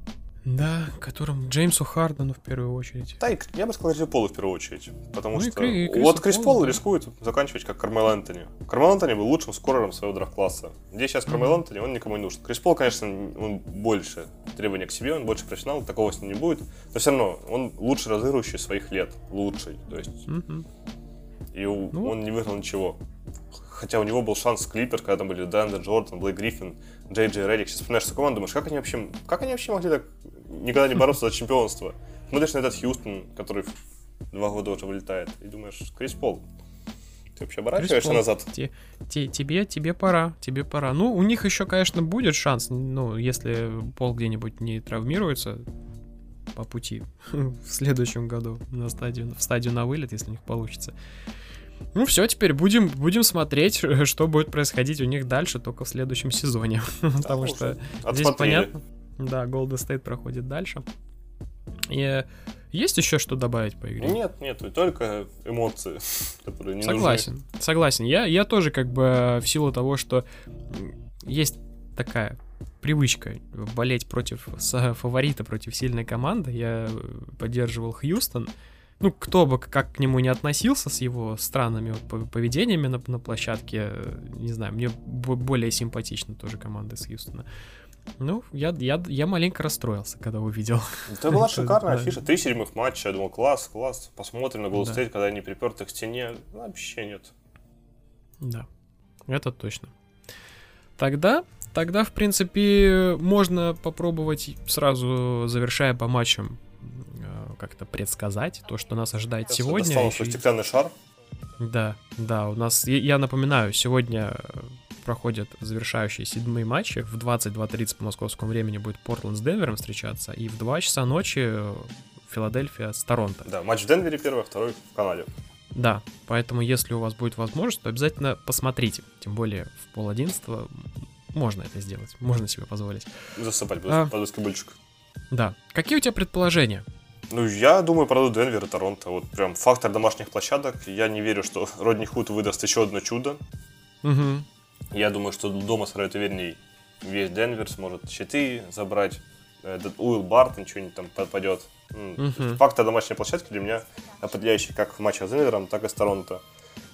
Да, которым Джеймсу Хардену в первую очередь. Да, и я бы сказал Крису Полу в первую очередь. Потому Ну и что Кри- и Крису вот Крис Полу, Пол да. рискует заканчивать как Кармел Энтони. Кармел Энтони был лучшим скорером своего драфт-класса. Где сейчас Кармел Энтони, он никому не нужен. Крис Пол, конечно, он больше требования к себе, он больше профессионал, такого с ним не будет. Но все равно, он лучший разыгрывающий своих лет. Лучший. То есть, Мгм. и Ну. он не выиграл ничего. Хотя у него был шанс Клипер, когда там были Дэнда Джордан, Блейк Гриффин, Джей Джей Реддик. Сейчас вспоминаешь эту команду, думаешь, как они вообще, как они вообще могли так никогда не бороться за чемпионство? Смотришь на этот Хьюстон, который два года уже вылетает, и думаешь, Крис Пол, ты вообще оборачиваешься назад? Те- те- тебе, тебе пора, тебе пора. Ну, у них еще, конечно, будет шанс, ну, если Пол где-нибудь не травмируется по пути (laughs) в следующем году на стадию, в стадию на вылет, если у них получится. Ну все, теперь будем, будем смотреть, что будет происходить у них дальше только в следующем сезоне. (laughs) Потому ну, что здесь понятно. Да, Golden State проходит дальше. И э, есть еще что добавить по игре? Нет, нет, только эмоции, (laughs) которые не Согласен, согласен. Я, я тоже как бы в силу того, что есть такая привычка болеть против с- фаворита, против сильной команды. Я э, поддерживал Хьюстон. Ну, кто бы как к нему не относился с его странными поведениями на, на площадке, э, не знаю, мне бо- более симпатична тоже команда с Хьюстона. Ну, я, я, я маленько расстроился, когда увидел. нужны. Это была (laughs) шикарная афиша. Три седьмых матча. Я думал, класс, класс. Посмотрим на Golden Да. Когда они приперты к стене. Вообще нет. Да, это точно. Тогда, тогда, в принципе, можно попробовать сразу, завершая по матчам, э, как-то предсказать то, что нас ожидает Сейчас сегодня. достал свой стеклянный шар. Да, да, у нас, я, напоминаю, сегодня э, проходят завершающие седьмые матчи. В 22.30 по московскому времени будет Портленд с Денвером встречаться, и в 2 часа ночи э, Филадельфия с Торонто. Да, матч в Денвере первый, второй в Канаде. Да, поэтому если у вас будет возможность, то обязательно посмотрите. Тем более в пол одиннадцатого можно это сделать, можно себе позволить. Засыпать А. под баскетбольчик. Да. Какие у тебя предположения? Ну, я думаю, продадут Денвер и Торонто. Вот прям фактор домашних площадок. Я не верю, что (laughs) Родни Худ выдаст еще одно чудо. Угу. Я думаю, что дома сыграет уверенней весь Денвер, сможет щиты забрать. Этот Уилл Бартон что-нибудь там попадет. М, Мгм. Фактор домашней площадки для меня определяющий как в матчах с Денвером, так и с Торонто.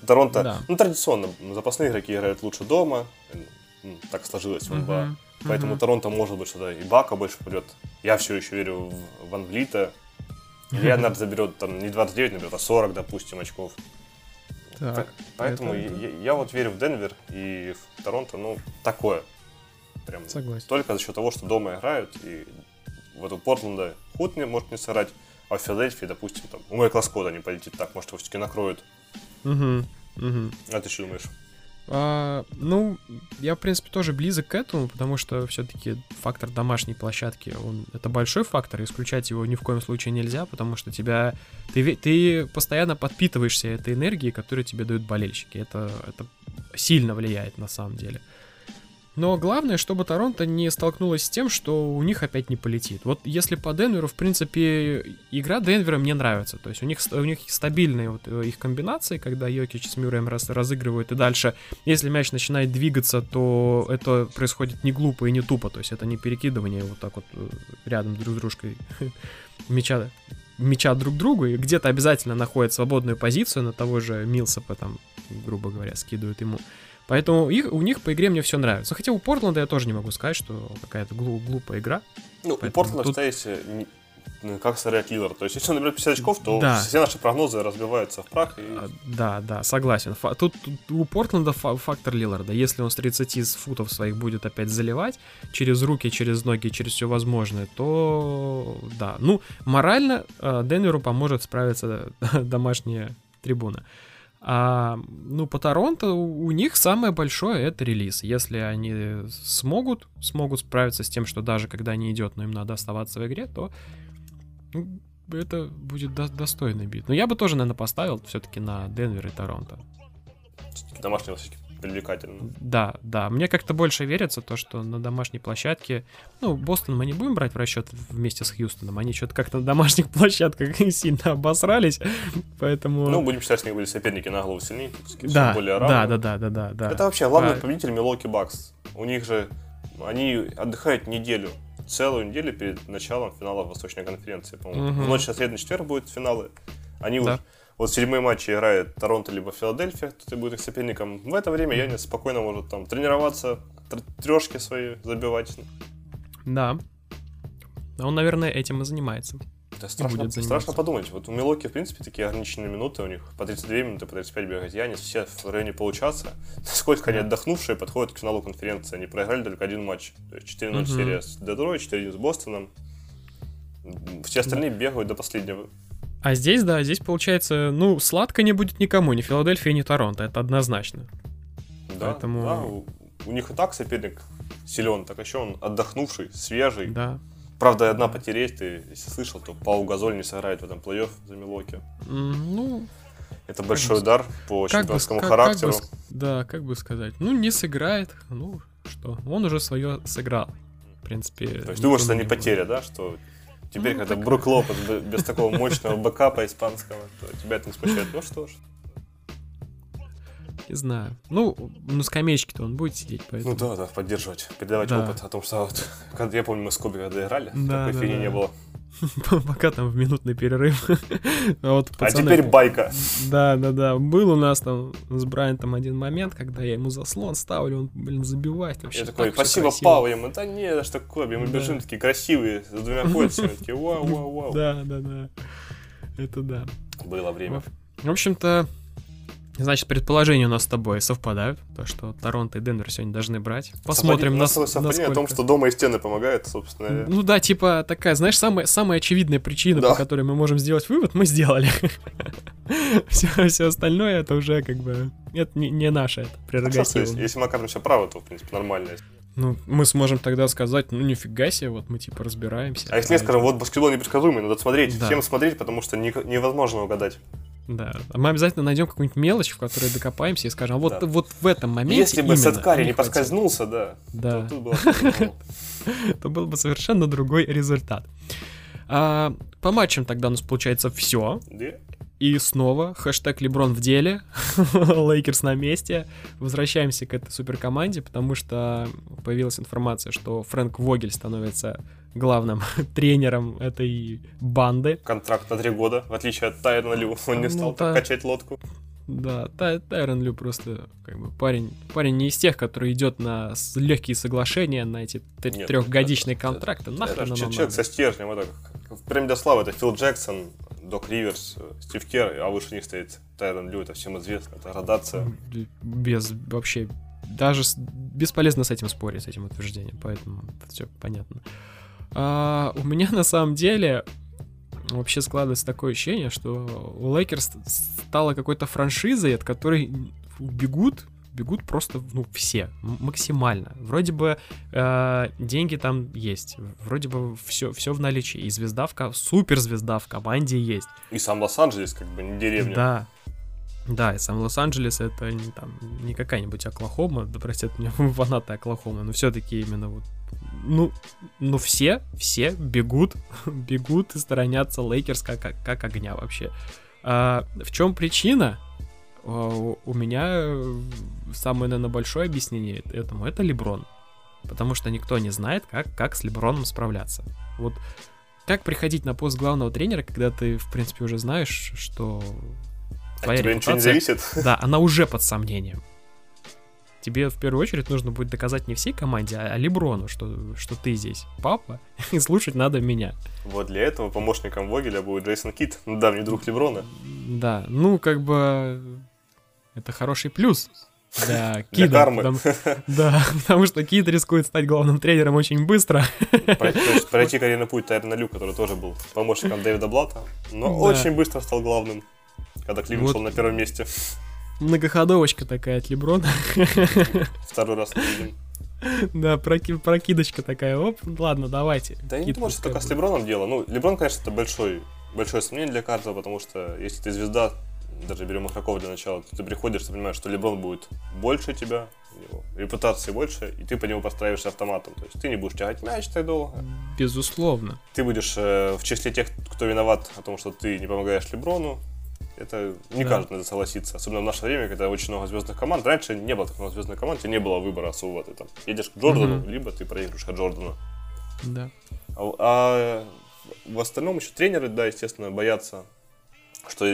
Торонто, Да. ну, традиционно, запасные игроки играют лучше дома. Так сложилось НБА. Мгм. Поэтому Мгм. Торонто может быть что-то и Бака больше попадет. Я все еще верю в Ван Влита. Леонард заберет там не 29, например, а 40, допустим, очков. Так, Поэтому это- я, я вот верю в Денвер и в Торонто, ну, такое. Прям Согласен. только за счет того, что дома играют, и вот у Портленда Худ не может не сыграть, а в Филадельфии, допустим, там, у Майкла Скотта не полетит так, может, его все-таки накроют. Мгм. Мгм. А ты что думаешь? А, ну, я, в принципе, тоже близок к этому, потому что все-таки фактор домашней площадки, он это большой фактор, исключать его ни в коем случае нельзя, потому что тебя ты, ты постоянно подпитываешься этой энергией, которую тебе дают болельщики. Это, это сильно влияет на самом деле. Но главное, чтобы Торонто не столкнулась с тем, что у них опять не полетит. Вот если по Денверу, в принципе, игра Денвера мне нравится. То есть у них, у них стабильные вот э, их комбинации, когда Йокич с Мюрреем раз, разыгрывают, и дальше, если мяч начинает двигаться, то это происходит не глупо и не тупо. То есть это не перекидывание вот так вот э, рядом друг с дружкой (laughs) мяча, мяча друг другу, и где-то обязательно находят свободную позицию на того же Милсапа, там, грубо говоря, скидывают ему. Поэтому их, у них по игре мне все нравится. Хотя у Портленда я тоже не могу сказать, что какая-то глу- глупая игра. Ну, у Поэтому Портленда тут- не- ну, как сыграть лидер. То есть, если он наберет 50 очков, то Да. все наши прогнозы разбиваются в прах. И... А, Да, да, согласен. Фа- Тут, тут у Портленда фа- фактор Лиларда. Если он с 30 с футов своих будет опять заливать через руки, через ноги, через все возможное, то да. Ну, морально э, Денверу поможет справиться (laughs) домашняя трибуна. А, ну, по Торонто у у них самое большое это релиз. Если они смогут, смогут справиться с тем, что даже когда не идет, но им надо оставаться в игре, то ну, это будет до- достойный бит. Но я бы тоже, наверное, поставил все-таки на Денвер и Торонто. Домашние все-таки привлекательно. Да, да. Мне как-то больше верится то, что на домашней площадке... Ну, Бостон мы не будем брать в расчет вместе с Хьюстоном. Они что-то как-то на домашних (laughs) площадках (laughs) сильно обосрались. Поэтому... Ну, будем считать, что у них были соперники на голову сильнее, да, более да, равно. да, да, да, да, да. Это вообще главный А, победитель Милоки Бакс. У них же, они отдыхают неделю. целую неделю перед началом финала Восточной конференции. По-моему, Мгм. в ночь на средний четверг будут финалы. Они Да. вот, вот седьмые матчи играет Торонто либо Филадельфия, кто будет их соперником. В это время Янис спокойно может там тренироваться, тр- трешки свои забивать. Да. А Он, наверное, этим и занимается. Да, страшно, будет страшно заниматься. подумать. Вот у Милоки, в принципе, такие ограниченные минуты, у них по 32 минуты, по 35 бегает Янис, все в районе получаса. (laughs) Насколько они Да. отдохнувшие подходят к финалу конференции. Они проиграли только один матч. То есть 4-0 Мгм. серия с Детройт, 4-1 с Бостоном. Все остальные бегают до последнего. А здесь, да, здесь получается, ну, сладко не будет никому, ни Филадельфия, ни Торонто, это однозначно. Да, Поэтому- да, у, у них и так соперник силен, так еще он отдохнувший, свежий. Да. Правда, одна потеря ты если слышал, то Пау Газоль не сыграет в этом плей-офф за Милоки. Ну, Это большой удар по как бы, чемпионскому как бы характеру. ск- да, как бы сказать. Ну, не сыграет, ну, что, он уже свое сыграл. В принципе. То есть думаешь, никому не будет. потеря, да, что теперь, Ну, когда так- Брук Лопес бе- без такого мощного бэкапа испанского, то тебя это не смущает. Ну что ж, Не знаю. Ну, на скамеечке-то он будет сидеть, поэтому. ну да, да, поддерживать, передавать Да. опыт о том, что вот, когда, я помню, мы с Коби когда играли, Да, такой да, фигни да. не было. (laughs) Пока там в минутный перерыв. (laughs) А вот А пацаны- теперь байка. Да, да, да. Был у нас там с Брайантом один момент, когда я ему заслон ставлю, он, блин, забивает вообще. Я такой, так спасибо, красиво». Пау, ему, да не, за что Коби, мы Да. бежим такие красивые, с двумя кольцами, такие, вау, (laughs) вау, вау. Да, да, да. Это да. Было время. В общем-то, значит, предположения у нас с тобой совпадают. То, что Торонто и Денвер сегодня должны брать. Посмотрим, Совпадение- у нас нас, совпадение о том, насколько. что дома и стены помогают, собственно. Ну да, типа такая, знаешь, самая, самая очевидная причина, Да. по которой мы можем сделать вывод, мы сделали. (laughs) все, все остальное это уже как бы это не, не наше это прерогатива. если, если мы окажемся правы, то, в принципе, нормально. Ну, мы сможем тогда сказать, ну нифига себе, вот мы типа разбираемся. А если не скажем, вот баскетбол непредсказуемый, надо смотреть, Да. всем смотреть, потому что невозможно угадать. Да, мы обязательно найдем какую-нибудь мелочь, в которой докопаемся и скажем, а вот, Да. вот в этом моменте Если бы Сет Карри не хватило. подскользнулся, да, Да. то тут было по-другому. (laughs) то был бы совершенно другой результат. А, по матчам тогда у нас получается все. И снова хэштег Леброн в деле, (laughs) Лейкерс на месте. Возвращаемся к этой суперкоманде, потому что появилась информация, что Фрэнк Вогель становится главным (laughs) тренером этой банды. Контракт на три года, в отличие от Тайрона Лю, он не Ну, стал да. качать лодку. Да, Тай- Тайрон Лю просто как бы парень, парень не из тех, который идет на легкие соглашения на эти Нет, трехгодичные это- контракты. Это Нахрен же оно человек надо? со стержнем, это прям для славы, это Фил Джексон, Док Риверс, э, Стив Кер, а выше них стоит Тайрон Лю, это всем известно, это градация. Без вообще даже с- бесполезно с этим спорить, с этим утверждением, поэтому все понятно. А, у меня на самом деле вообще складывается такое ощущение, что Лейкерс стала какой-то франшизой, от которой бегут бегут просто, ну, все, максимально. Вроде бы э, деньги там есть, вроде бы все, все в наличии, и звезда в суперзвезда в команде есть. И сам Лос-Анджелес, как бы, не деревня. Да. Да, и сам Лос-Анджелес это не там не какая-нибудь Оклахома, да простят меня фанаты Оклахомы, но все-таки именно вот ну, ну все, все бегут, (laughs) бегут и сторонятся Лейкерс как, как, как огня вообще. А, в чем причина? У меня э, самое, наверное, большое объяснение этому это Леброн. Потому что никто не знает, как, как с Леброном справляться. Вот как приходить на пост главного тренера, когда ты, в принципе, уже знаешь, что От твоя тебя ничего не зависит. (laughs) да, она (laughs) уже под сомнением. Тебе в первую очередь нужно будет доказать не всей команде, а Леброну, что, что ты здесь папа, (laughs) и слушать надо меня. Вот для этого помощником Вогеля будет Джейсон Кит, давний друг Леброна. Да, ну как бы это хороший плюс для Для (laughs) Кида. кармы. потому- (laughs) да, потому что Кид рискует стать главным тренером очень быстро. Пройти, (laughs) пройти карьерный путь Тайрона Лю, который тоже был помощником Дэвида Блата, но Да. очень быстро стал главным, когда Кливленд Вот. шел на первом месте. Многоходовочка такая от Леброна. Второй раз видим. да, проки- прокидочка такая. Оп, ладно, давайте. Да я не думаю, что только с. Леброном дело. Ну, Леброн, конечно, это большой, большое сомнение для Карта, потому что если ты звезда, даже берем игроков для начала, ты приходишь, ты понимаешь, что Леброн будет больше тебя, него репутации больше, и ты по нему подстраиваешься автоматом. То есть ты не будешь тягать мяч так долго, Безусловно. ты будешь э, в числе тех, кто виноват о том, что ты не помогаешь Леброну. Это не Да. каждый надо согласиться. Особенно в наше время, когда очень много звездных команд. Раньше не было так много звездных команд, тебе не было выбора особого. Ты там едешь к Джордану, Мгм. либо ты проигрываешь от Джордана. Да. А, а в остальном еще тренеры, да, естественно, боятся, что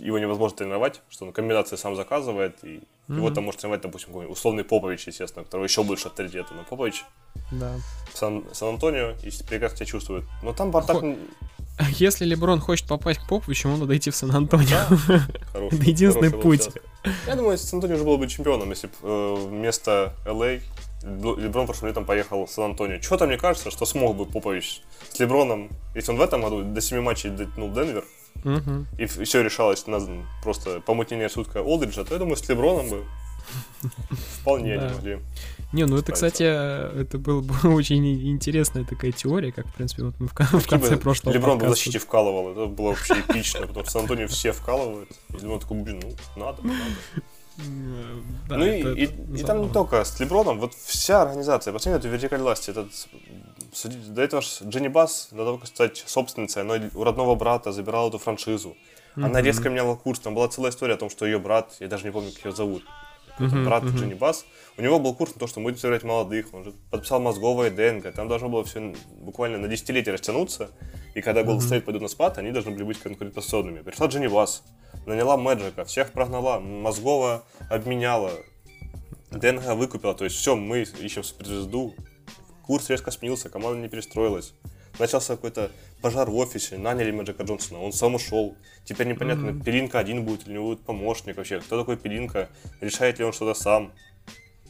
его невозможно тренировать, что он комбинации сам заказывает, и mm-hmm. его там может тренировать, допустим, условный Попович, естественно, которого еще больше авторитета. Но Попович да. Сан- Сан-Антонио, если прекрасно себя чувствует. Но там Бартак... Хо- (laughs) если Леброн хочет попасть к Поповичу, ему надо идти в Сан-Антонио. Да? Хороший, Это единственный путь. Я думаю, Сан-Антонио уже был бы чемпионом, если бы э, вместо Л.А. Леброн прошлым летом поехал в Сан-Антонио. Что-то мне кажется, что смог бы Попович с Леброном, если он в этом году до 7 матчей дотянул Денвер, угу. и все решалось на просто помутнение сутка Олдриджа, то я думаю, с Леброном бы вполне они могли. Не, ну это, кстати, это была бы (laughs) очень интересная такая теория, как, в принципе, вот мы в, в конце прошлого Леброн в защите вкалывал, это было вообще эпично, потому что Сан-Антонио все вкалывают. И Леброн такой, блин, ну, надо, надо. Да, ну и там не только с Леброном, вот вся организация, посмотри эту вертикаль власти, этот, до этого же Дженни Бас, до того, как стать собственницей, она у родного брата забирала эту франшизу. Она mm-hmm. резко меняла курс, там была целая история о том, что ее брат, я даже не помню, как ее зовут, mm-hmm. брат mm-hmm. Дженни Бас, у него был курс на то, что мы будем собирать молодых, он же подписал мозговое ДНК, там должно было все буквально на десятилетие растянуться, и когда Golden State пойдут на спад, они должны были быть конкурентоспособными. Пришла Дженни Бас, наняла Мэджика, всех прогнала, мозгово обменяла, ДНК выкупила, то есть все, мы ищем суперзвезду, курс резко сменился, команда не перестроилась. Начался какой-то пожар в офисе, наняли Мэджика Джонсона, он сам ушел. Теперь непонятно, mm-hmm. Пелинка один будет или у него будет помощник вообще. Кто такой Пелинка? Решает ли он что-то сам?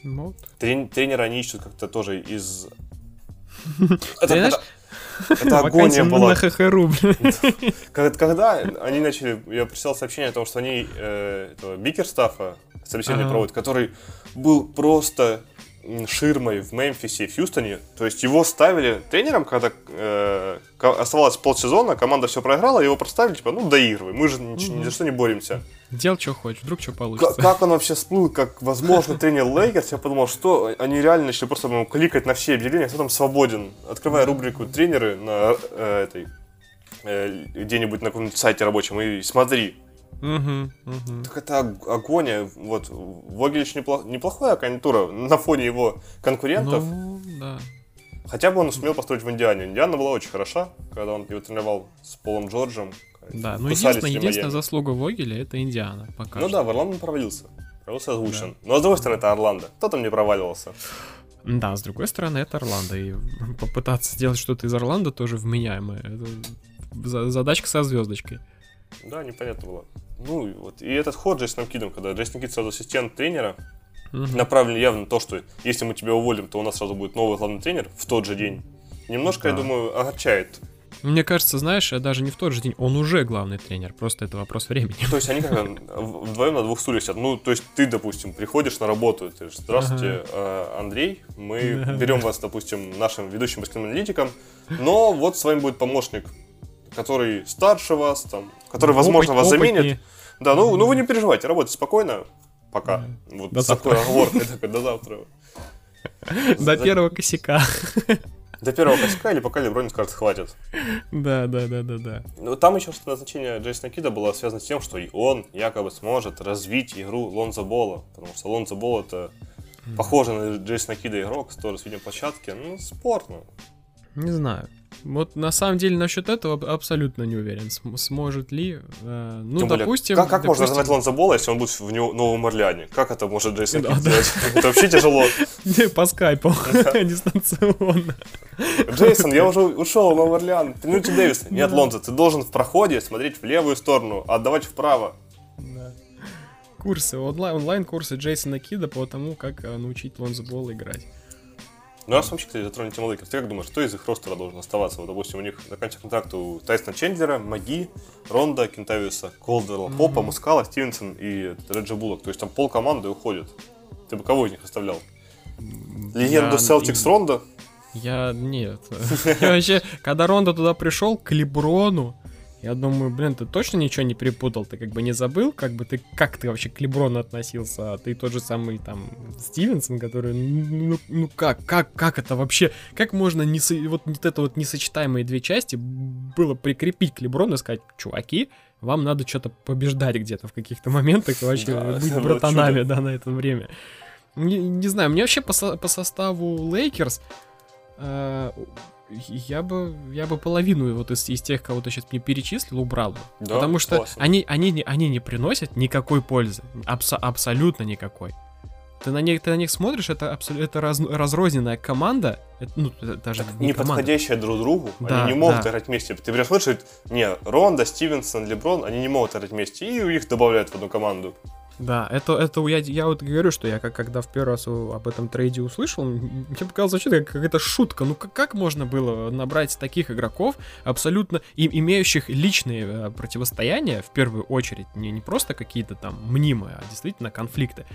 Вот. Трен- тренера они ищут как-то тоже из... (laughs) Это, это, агония была. На ХХРУ, (laughs) когда, когда они начали, я прочитал сообщение о том, что они э, этого Бикерстафа собеседование проводят, который был просто ширмой в Мемфисе и в Хьюстоне. То есть его ставили тренером, когда э, оставалось полсезона, команда все проиграла, его проставили, типа, ну, доигрывай, мы же ни, mm-hmm. ни за что не боремся. Делал, что хочешь, вдруг что получится. Как, как он вообще всплыл, как, возможно, тренер Лейкерс, я подумал, что они реально начали просто покликать на все объявления, кто там свободен, открывая рубрику тренеры на э, этой, э, где-нибудь на каком-нибудь сайте рабочем, и смотри, Угу, угу. Так это агония. Вот Вогелич неплох, неплохая конъюнктура на фоне его конкурентов. Ну, да. Хотя бы он сумел построить в Индиане. Индиана была очень хороша, когда он его тренировал с Полом Джорджем. Да, но единственная, единственная заслуга Вогеля это Индиана. Пока ну что. да, в Орландо он провалился. Провалился озвучен. Да. Но с другой стороны, это Орландо. Кто там не проваливался? Да, с другой стороны, это Орландо. И попытаться сделать что-то из Орландо тоже вменяемое. Это задачка со звездочкой. Да, непонятно было. Ну, вот. И этот ход Джейсоном Кидом, когда Джейсон Кид сразу ассистент тренера, угу. направлен явно на то, что если мы тебя уволим, то у нас сразу будет новый главный тренер в тот же день. Немножко, да. я думаю, огорчает. Мне кажется, знаешь, даже не в тот же день, он уже главный тренер, просто это вопрос времени. То есть они как вдвоем на двух стульях сидят. Ну, то есть ты, допустим, приходишь на работу, ты же, здравствуйте, ага. Андрей, мы (laughs) берем вас, допустим, нашим ведущим баскетбольным аналитиком, но вот с вами будет помощник который старше вас, там, который, возможно, вас заменит. Да, ну, ну вы не переживайте, работайте спокойно, пока. Вот до завтра. Такой такой, до завтра. (laughs) До первого косяка. До первого косяка или пока Леброн скажет хватит. Да, да, да, да, да. Ну, там еще что назначение Джейсона Кида было связано с тем, что и он якобы сможет развить игру Лонза Бола. Потому что Лонза Бол это похоже на Джейсона Кида игрок, который с видео площадки. Ну, спорно. Не знаю. Вот на самом деле насчет этого абсолютно не уверен, см- сможет ли. Э, ну, Тем допустим. Как, как допустим... можно назвать Лонзо Бола, если он будет в Новом Орлеане? Как это может Джейсон да, сделать? Это вообще тяжело. (laughs) По скайпу, дистанционно. (laughs) Джейсон, я уже (laughs) ушел в Новый Орлеан. Тренируйте Дэвиса. Нет, Лонзо, ты должен в проходе смотреть в левую сторону, а отдавать вправо. Курсы, онлайн-курсы Джейсона Кида по тому, как э, научить Лонзо Бола играть. Ну, раз вообще, кстати, затронем тему Лейкерс, ты как думаешь, кто из их ростера должен оставаться? Вот, допустим, у них заканчивает контракт у Тайсона Чендлера, Макги, Рондо, Кентавиуса, Колдуэлла, mm-hmm. Попа, Мускала, Стивенсон и Реджи Буллок. То есть там пол команды уходит. Ты бы кого из них оставлял? Легенду Селтикс Рондо? Я нет. (laughs) Я вообще, когда Рондо туда пришел, к Леброну, я думаю, блин, ты точно ничего не перепутал? Ты как бы не забыл? Как бы ты, как ты вообще к Леброну относился? А ты тот же самый там Стивенсон, который, ну, ну как, как, как это вообще? Как можно не, вот, вот это вот несочетаемые две части было прикрепить к Леброну и сказать, чуваки, вам надо что-то побеждать где-то в каких-то моментах и вообще да, быть (laughs) братанами, да, на это время. Не, не знаю, мне вообще по, со, по составу Лейкерс э, я бы, я бы половину вот из, из тех, кого ты сейчас мне перечислил, убрал бы. Да, Потому что классно. они, они, не- они не приносят никакой пользы. Абсо- абсолютно никакой. Ты на них, ты на них смотришь, это, абсо- это раз- разрозненная команда. это, ну, это даже не не команда. подходящие друг другу, Да, они не могут да. играть вместе. Ты прям и, не, Ронда, Стивенсон, Леброн, они не могут играть вместе, и их добавляют в одну команду. Да, это, это я, я вот говорю, что я как, когда в первый раз об этом трейде услышал, мне показалось вообще как какая-то шутка. Ну как, как можно было набрать таких игроков, абсолютно и, имеющих личные э, противостояния, в первую очередь, не, не просто какие-то там мнимые, а действительно конфликты.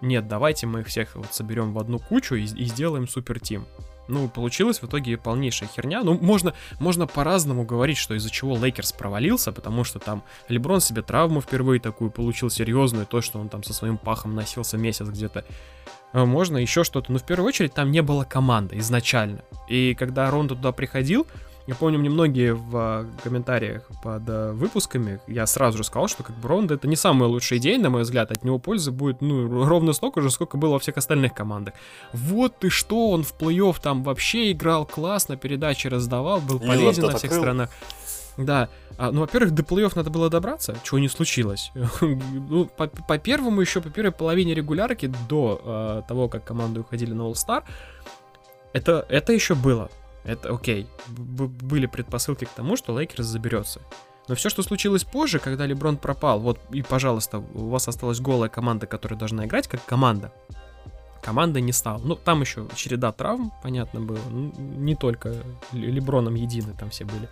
Нет, давайте мы их всех вот соберем в одну кучу и, и сделаем super team. Ну, получилась в итоге полнейшая херня. Ну, можно, можно по-разному говорить, что из-за чего Лейкерс провалился, потому что там Леброн себе травму впервые такую получил серьезную, то, что он там со своим пахом носился месяц где-то. А Можно еще что-то, но в первую очередь там не было команды изначально. И когда Ронда туда приходил, я помню, мне многие в а, комментариях под а, выпусками, я сразу же сказал, что как бы Ронда это не самая лучшая идея, на мой взгляд, от него пользы будет, ну, ровно столько же, сколько было во всех остальных командах. Вот ты что, он в плей-офф там вообще играл классно, передачи раздавал, был полезен на всех открыл. странах. Да, а, ну, во-первых, до плей-офф надо было добраться, чего не случилось. (laughs) ну, по, по первому еще, по первой половине регулярки, до а, того, как команды уходили на All-Star, это, это еще было. Это окей. Б- были предпосылки к тому, что Лейкерс заберется. Но все, что случилось позже, когда Леброн пропал, вот и, пожалуйста, у вас осталась голая команда, которая должна играть как команда. Команда не стала. Ну, там еще череда травм, понятно было. Ну, не только Ле- Леброном едины там все были.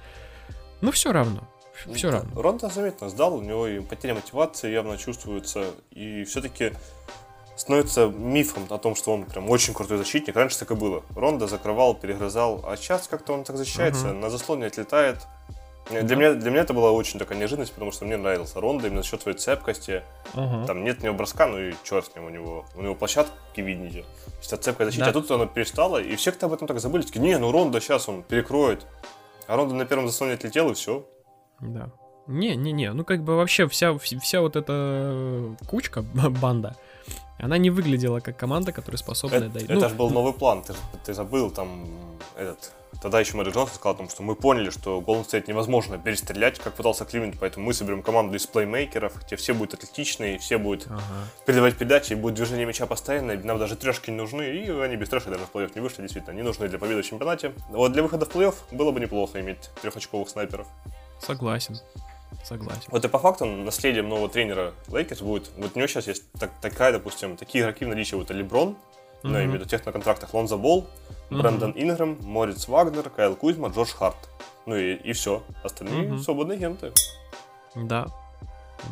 Но все равно. Все Да, равно. Рондо заметно сдал, у него и потеря мотивации явно чувствуется, и все-таки становится мифом о том, что он прям очень крутой защитник. Раньше так и было. Ронда закрывал, перегрызал, а сейчас как-то он так защищается, Мгм. на заслоне отлетает. Э, Для, меня, для меня это была очень такая неожиданность, потому что мне нравился Ронда именно за счет своей цепкости. Ага. Там нет у него броска, ну и черт с ним, у него, у него площадки видите. То есть цепкая защита, Да. а тут оно перестало, и все как-то об этом так забыли. Такие, не, ну Ронда сейчас он перекроет. А Ронда на первом заслоне отлетел, и все. Да. Не-не-не, ну как бы вообще вся, вс- вся вот эта кучка, (laughs) банда, она не выглядела как команда, которая способна Это, дать. это ну, же был новый план, ты, ты забыл там этот. Тогда еще Мэри Джонсон сказал о том, что мы поняли, что Golden State невозможно перестрелять, как пытался Кливленд, поэтому мы соберем команду из плеймейкеров, где все будут атлетичные, все будут Ага. передавать передачи, и будет движение мяча постоянно, нам даже трешки не нужны, и они без трешек даже в плей-офф не вышли, действительно, не нужны для победы в чемпионате. Вот для выхода в плей-офф было бы неплохо иметь трехочковых снайперов. Согласен. Согласен. Вот и по факту наследием нового тренера Лейкерс будет, вот у него сейчас есть так- такая, допустим, такие игроки в наличии, вот Леброн, ну, я имею в виду тех на контрактах, Лонзо Болл, Мгм. Брэндон Ингрэм, Мориц Вагнер, Кайл Кузьма, Джош Харт. Ну и, и все. Остальные Мгм. свободные агенты. Да.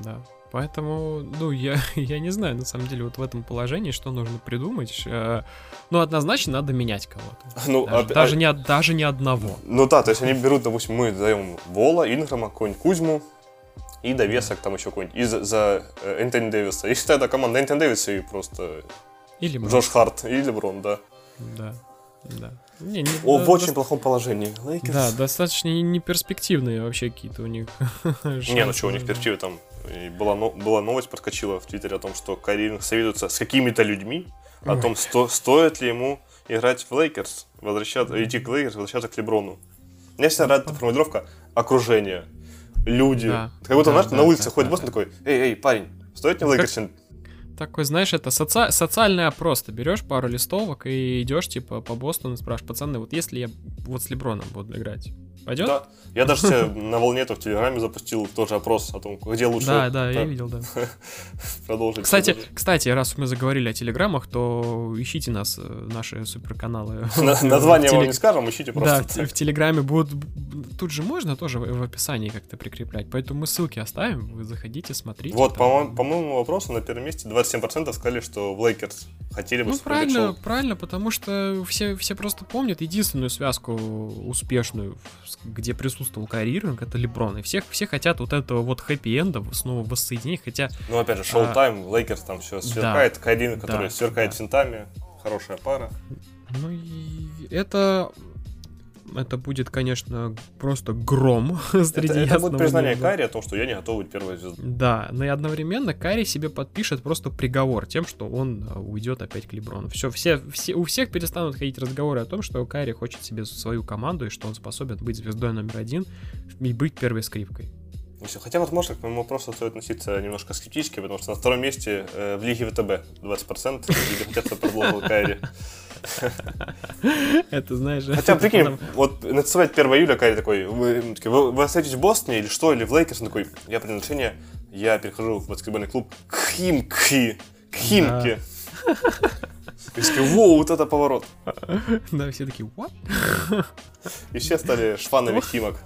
Да. Поэтому, ну, я, (laughs) я не знаю, на самом деле, вот в этом положении, что нужно придумать. Э, Ну, однозначно надо менять кого-то. Ну, Даже, а- даже а- не, даже не одного. ну да, то есть они берут, допустим, мы даем Болла, Ингрэма, какого-нибудь Кузьму, и довесок там еще какой-нибудь. И за, за э, Энтони Дэвиса. И тогда команда Энтони Дэвиса и просто Или. Джош Харт и Леброн, да. Да. Да. Не, не, О, да, в очень дос- плохом положении. Лейкерс. Да, достаточно не- неперспективные вообще какие-то у них. (laughs) Не, ну что, у них перспективы там. И была, была новость, проскочила в Твиттере о том, что Ирвинг советуется с какими-то людьми, о Ой. том, сто, стоит ли ему играть в Лейкерс, возвращаться, идти к Лейкерс, возвращаться к Леброну. Меня всегда нравится формулировка окружение, люди. Да. Как будто, Да, знаешь, да, на улице да, ходит да, босс да. такой, эй, эй, парень, стоит мне в Лейкерсе? Такой, знаешь, это соци- социальный опрос. Ты берешь пару листовок и идешь, типа, по Бостону и спрашиваешь, пацаны, вот если я вот с Леброном буду играть, пойдет? Да. Я даже себе на волне в Телеграме запустил тоже опрос о том, где лучше Да, да, я видел, да. (laughs) продолжить. Кстати, кстати, раз мы заговорили о телеграммах, то ищите нас, э, наши суперканалы. (laughs) Название вам не скажем, ищите Да, просто. так. в Телеграме будут... Тут же можно тоже в, описании как-то прикреплять, поэтому мы ссылки оставим, вы заходите, смотрите. Вот, по, моему- вопросу на первом месте 27% сказали, что в Лейкерс хотели бы Ну, правильно, правильно, потому что все, все просто помнят единственную связку успешную, с- где присутствовал Кайри Ирвинг, это Леброн. И всех, все хотят вот этого вот хэппи-энда снова воссоединить, хотя Ну, опять же, шоу-тайм, Лейкерс там все сверкает, Кайри, который да, сверкает да. финтами, хорошая пара. Ну и это это будет, конечно, просто гром (laughs) среди Это, это будет признание неба. Кайри о том, что я не готов быть первой звездой. Да, но и одновременно Кайри себе подпишет просто приговор тем, что он э, уйдет опять к Леброну. Все, все, все, у всех перестанут ходить разговоры о том, что Кайри хочет себе свою команду и что он способен быть звездой номер один и быть первой скрипкой. И всё. Хотя, возможно, к моему вопросу стоит относиться немножко скептически, потому что на втором месте э, в Лиге ВТБ 20%, люди хотят, продолжил Кайри. Это, знаешь... Хотя, прикинь, там- вот нарисовать 1 июля Кайри такой, вы, вы, вы остаетесь в Бостоне или что, или в Лейкерс, он такой, я принял решение, я перехожу в баскетбольный клуб к Химки, к Химке. (laughs) И все воу, вот это поворот. Да, все такие, what? И все стали шфанами Химок.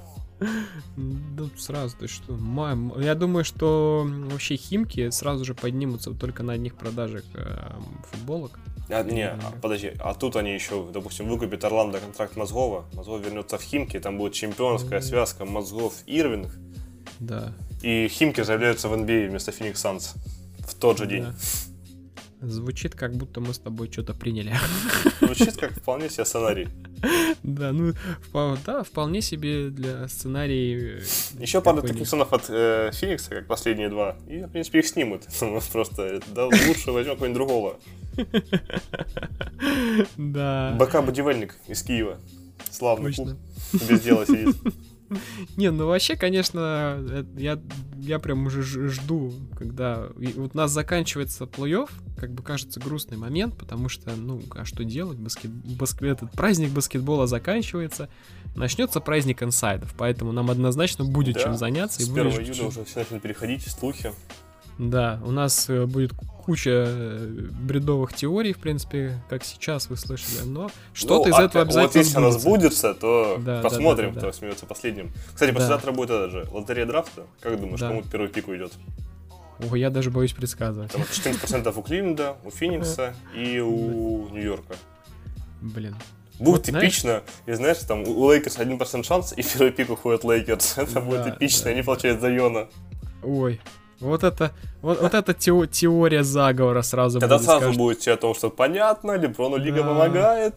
Да сразу, ты что? Мам, я думаю, что вообще Химки сразу же поднимутся только на одних продажах э, футболок. А, не, а, подожди, а тут они еще, допустим, выкупят Орландо контракт Мозгова, Мозгов вернется в Химки, там будет чемпионская связка Мозгов Ирвинг, Да. и Химки заявляются в NBA вместо Феникс Санс в тот же день. да. Звучит, как будто мы с тобой что-то приняли. Звучит как вполне себе сценарий. Да, ну, да, вполне себе для сценарий. э, Еще пару таких сонов от э, Феникса, как последние два, и, в принципе, их снимут. (laughs) Просто, да, лучше возьмем какого-нибудь другого. Да. БК Будивельник из Киева. Славный клуб. Без дела сидит. Не, ну вообще, конечно, э, я, я прям уже жду, когда и вот у нас заканчивается плей-офф, как бы кажется грустный момент, потому что, ну, а что делать? Баскет, баск- этот праздник баскетбола заканчивается, начнется праздник инсайдов, поэтому нам однозначно будет Да, чем заняться. и С будет 1 ж- июля уже все начнут переходить, слухи. Да, у нас э, будет куча э, бредовых теорий, в принципе, как сейчас вы слышали, но что-то Ну, из а этого вот обязательно если она сбудется. то Да, да, посмотрим, да, да, кто да. смеется последним. Кстати, Да. послезавтра будет это же, лотерея драфта. Как думаешь, Да. кому первый пик уйдет? Ого, я даже боюсь предсказывать. Там 14% у Кливленда, у Феникса и у Нью-Йорка. Блин. Будет Вот знаешь- эпично, и знаешь, там у Лейкерс 1% шанс, и первый пик уходит Лейкерс. (laughs) Это будет Да, эпично, да. они получают Зайона. Ой, вот это, вот, вот эта тео- теория заговора сразу Тогда будет, сразу скажет. будет все о том, что понятно, Леброну Лига Да. помогает.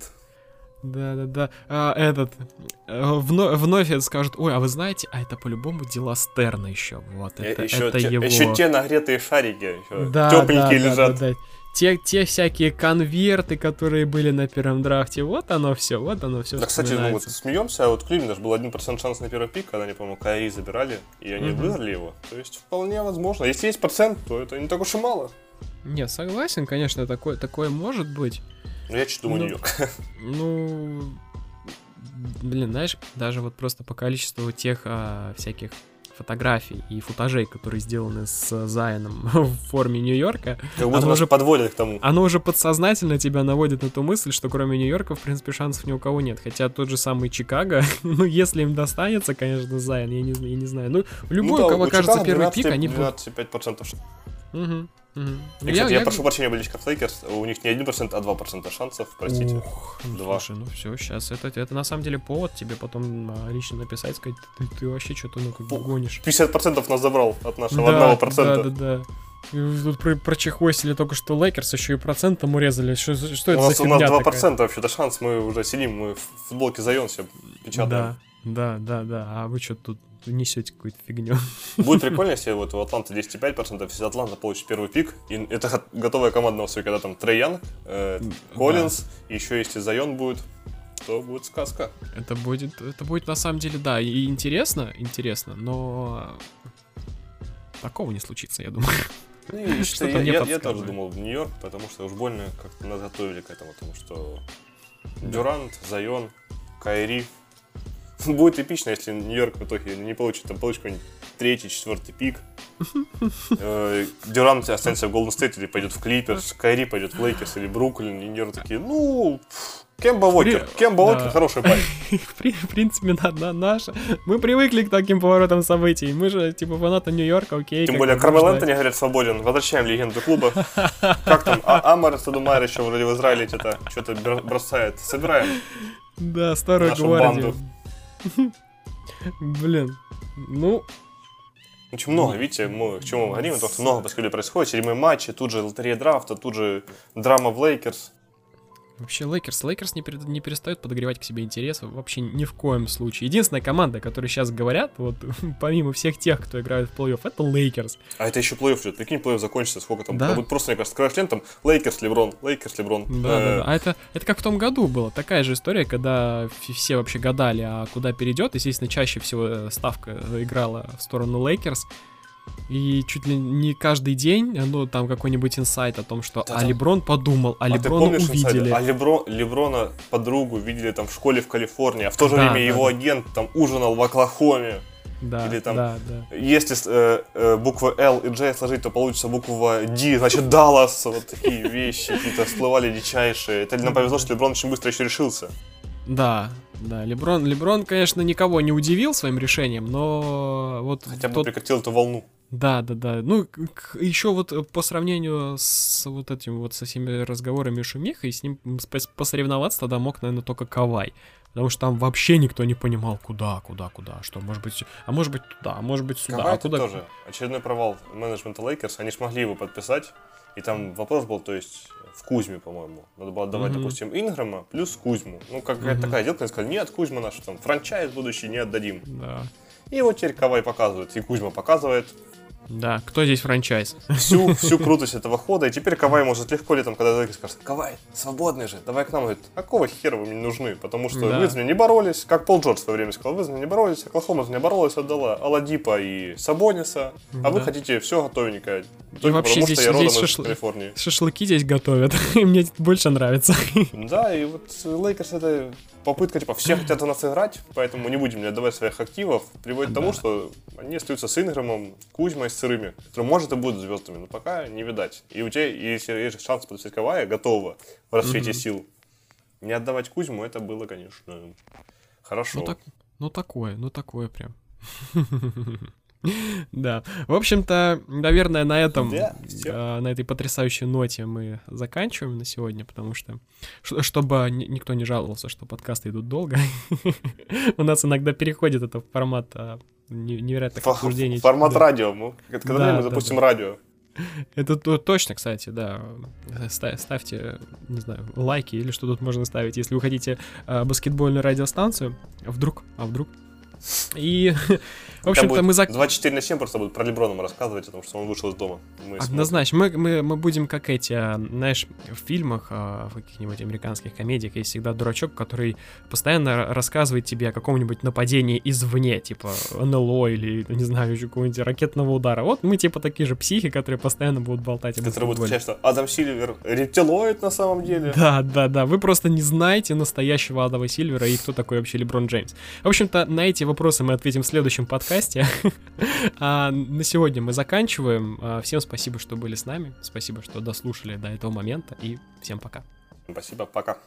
Да, да, да. А, этот э, вновь, вновь это скажут, ой, а вы знаете, а это по-любому дела Стерна еще. Вот это, еще, это те, его. еще те нагретые шарики, еще да, тепленькие да, да, лежат. да, да. Те, те всякие конверты, которые были на первом драфте, вот оно все, вот оно все. Да, кстати, ну вот смеемся, а вот Кливленд даже был 1% шанс на первый пик, когда они, по-моему, Кайри забирали, и они Мгм. выиграли его. То есть вполне возможно. Если есть процент, то это не так уж и мало. Не, согласен, конечно, такое, такое может быть. Но я чуть думаю Ну, Нью-Йорк. (laughs) Ну, блин, знаешь, даже вот просто по количеству тех а, всяких фотографий и футажей, которые сделаны с Зайоном (laughs) в форме Нью-Йорка, Как будто Оно нас уже- подводят к тому. оно уже подсознательно тебя наводит на ту мысль, что кроме Нью-Йорка, в принципе, шансов ни у кого нет. Хотя тот же самый Чикаго, (laughs) ну, если им достанется, конечно, Зайон, я не, я не знаю. Ну, любой, Ну у да, кого у кажется Чикаго первый пик, 12, они будут... 12,5% шанс. Мгм. И, кстати, я, прошу прощения, болельщиков Лейкерс, у них не 1%, а 2% шансов, простите. Ух, ну, Два. слушай, ну все, сейчас это, это на самом деле повод тебе потом а, лично написать, сказать, ты, ты вообще что-то ну как бы гонишь. 50% нас забрал от нашего Да, 1%. Да, да, да. Тут про, прочехвостили только что Лейкерс, еще и процентом урезали. Что, что У это нас, за у нас фигня 2% такая? вообще-то шанс, мы уже сидим, мы в футболке себе печатаем. Да, да, да, да. А вы что тут несете какую-то фигню? Будет (laughs) прикольно, если вот у Атланты 10,5%, если Атланта получит первый пик, и это го- готовая команда на когда там Трей Янг, э, Коллинз, и еще если Зайон будет, то будет сказка. Это будет, это будет на самом деле, да, и интересно, интересно, но такого не случится, я думаю. Ну, и (laughs) Что-то я, я- я тоже думал в Нью-Йорк, потому что уж больно как-то нас готовили к этому, потому что Дюрант, Зайон, Кайри. (laughs) Будет эпично, если Нью-Йорк в итоге не получит, там получит какой-нибудь третий, четвертый пик. (laughs) Э, Дюрант останется в Голден Стейт или пойдет в Клиперс, Кайри пойдет в Лейкерс или Бруклин, и Нью-Йорк такие, ну, Кемба Уокер, При- Кемба да. Уокер хороший парень. (laughs) В, при- в принципе, на, на, наша. Мы привыкли к таким поворотам событий. Мы же, типа, фанаты Нью-Йорка, окей. Тем более Кармел Энтони, говорят, свободен. Возвращаем легенду клуба. Как там? А Амар Садумайр еще вроде в Израиле что-то бросает. Собираем. Да, старую гвардию. Блин. Ну, Очень много, видите, мы к чему говорим, что много баскетбола происходит, седьмые матчи, тут же лотерея драфта, тут же драма в Лейкерс. Вообще, Лейкерс, Лейкерс не, пере, не перестает подогревать к себе интерес вообще ни в коем случае. Единственная команда, которая сейчас говорят, вот (laughs) помимо всех тех, кто играет в плей-офф, это Лейкерс. А это еще плей-офф идет. Прикинь, плей-офф закончится, сколько там? Да. Будет просто, мне кажется, скажешь там Лейкерс, Леброн, Лейкерс, Леброн. Да, да, да. А это, это как в том году было. Такая же история, когда все вообще гадали, а куда перейдет. Естественно, чаще всего э, ставка играла в сторону Лейкерс. И чуть ли не каждый день, ну, там какой-нибудь инсайт о том, что да, а. Леброн подумал, а, а Леброна увидели. А Лебро... Леброна подругу видели там в школе в Калифорнии, а в то же да, время да, его да. агент там ужинал в Оклахоме. Да, Или там, да, да. если э, э, буквы L и J сложить, то получится буква D, значит Даллас, вот такие вещи какие-то всплывали дичайшие. Это нам повезло, что Леброн очень быстро еще решился. Да, да, Леброн, Леброн, конечно, никого не удивил своим решением, но вот... Хотя бы тот... прекратил эту волну. Да, да, да. Ну, еще вот э, по сравнению с вот этим вот со всеми разговорами шумихой, с ним посоревноваться тогда мог, наверное, только Кавай. Потому что там вообще никто не понимал, куда, куда, куда, что, может быть, а может быть туда, а может быть сюда. Кавай а куда... тоже очередной провал менеджмента Лейкерс, они смогли его подписать, и там вопрос был, то есть, в Кузьме, по-моему. Надо было отдавать, mm-hmm. допустим, Инграма плюс Кузьму. Ну, какая-то mm-hmm. такая сделка, они сказали, нет, Кузьма наш там franchise будущий не отдадим. Да. И вот теперь Кавай показывает, и Кузьма показывает, да, кто здесь franchise? Всю, всю крутость этого хода, и теперь Кавай может легко летом, когда Дрейк скажет, Кавай, свободный же, давай к нам. Говорит, какого хера вы мне нужны? Потому что да. вы за меня не боролись, как Пол Джордж в свое время сказал, вы за меня не боролись, Оклахома за меня боролась, отдала Оладипо и Сабониса, а да. вы хотите все готовенькое. И вообще здесь, здесь шашл... Калифорнии. шашлыки здесь готовят, (laughs) и мне больше нравится. Да, и вот Лейкерс это попытка, типа, все хотят у нас играть, поэтому не будем отдавать своих активов, приводит к тому, что они остаются с Инграмом, Кузьмой, Сырыми, которые, может, и будут звездами, но пока не видать. И у тебя, если есть шанс подписать Кавая, готово в расцвете mm-hmm. сил. Не отдавать Кузьму, это было, конечно, хорошо. Ну, так, ну такое, ну такое прям. (laughs) (laughs) Да. В общем-то, наверное, на этом, да, э, на этой потрясающей ноте мы заканчиваем на сегодня, потому что, чтобы никто не жаловался, что подкасты идут долго, (laughs) у нас иногда переходит это в формат а, невероятных обсуждений. Формат радио. Когда мы запустим радио. Это точно, кстати, да. Ставьте, не знаю, лайки или что тут можно ставить, если вы хотите э, баскетбольную радиостанцию. Вдруг, а вдруг и, (laughs) в общем-то, мы... За... 24 на 7 просто будут про Леброном рассказывать, потому что он вышел из дома. Мы Однозначно. Мы, мы, мы будем как эти, а, знаешь, в фильмах, а, в каких-нибудь американских комедиях есть всегда дурачок, который постоянно рассказывает тебе о каком-нибудь нападении извне, типа НЛО или, не знаю, еще какого-нибудь ракетного удара. Вот мы типа такие же психи, которые постоянно будут болтать об Которые будут кричать, что Адам Сильвер рептилоид на самом деле. Да, да, да. Вы просто не знаете настоящего Адама Сильвера и кто такой вообще Леброн Джеймс. В общем-то, на эти вопросы мы ответим в следующем подкасте. (laughs) а на сегодня мы заканчиваем. А, всем спасибо, что были с нами. Спасибо, что дослушали до этого момента. И всем пока. Спасибо, пока.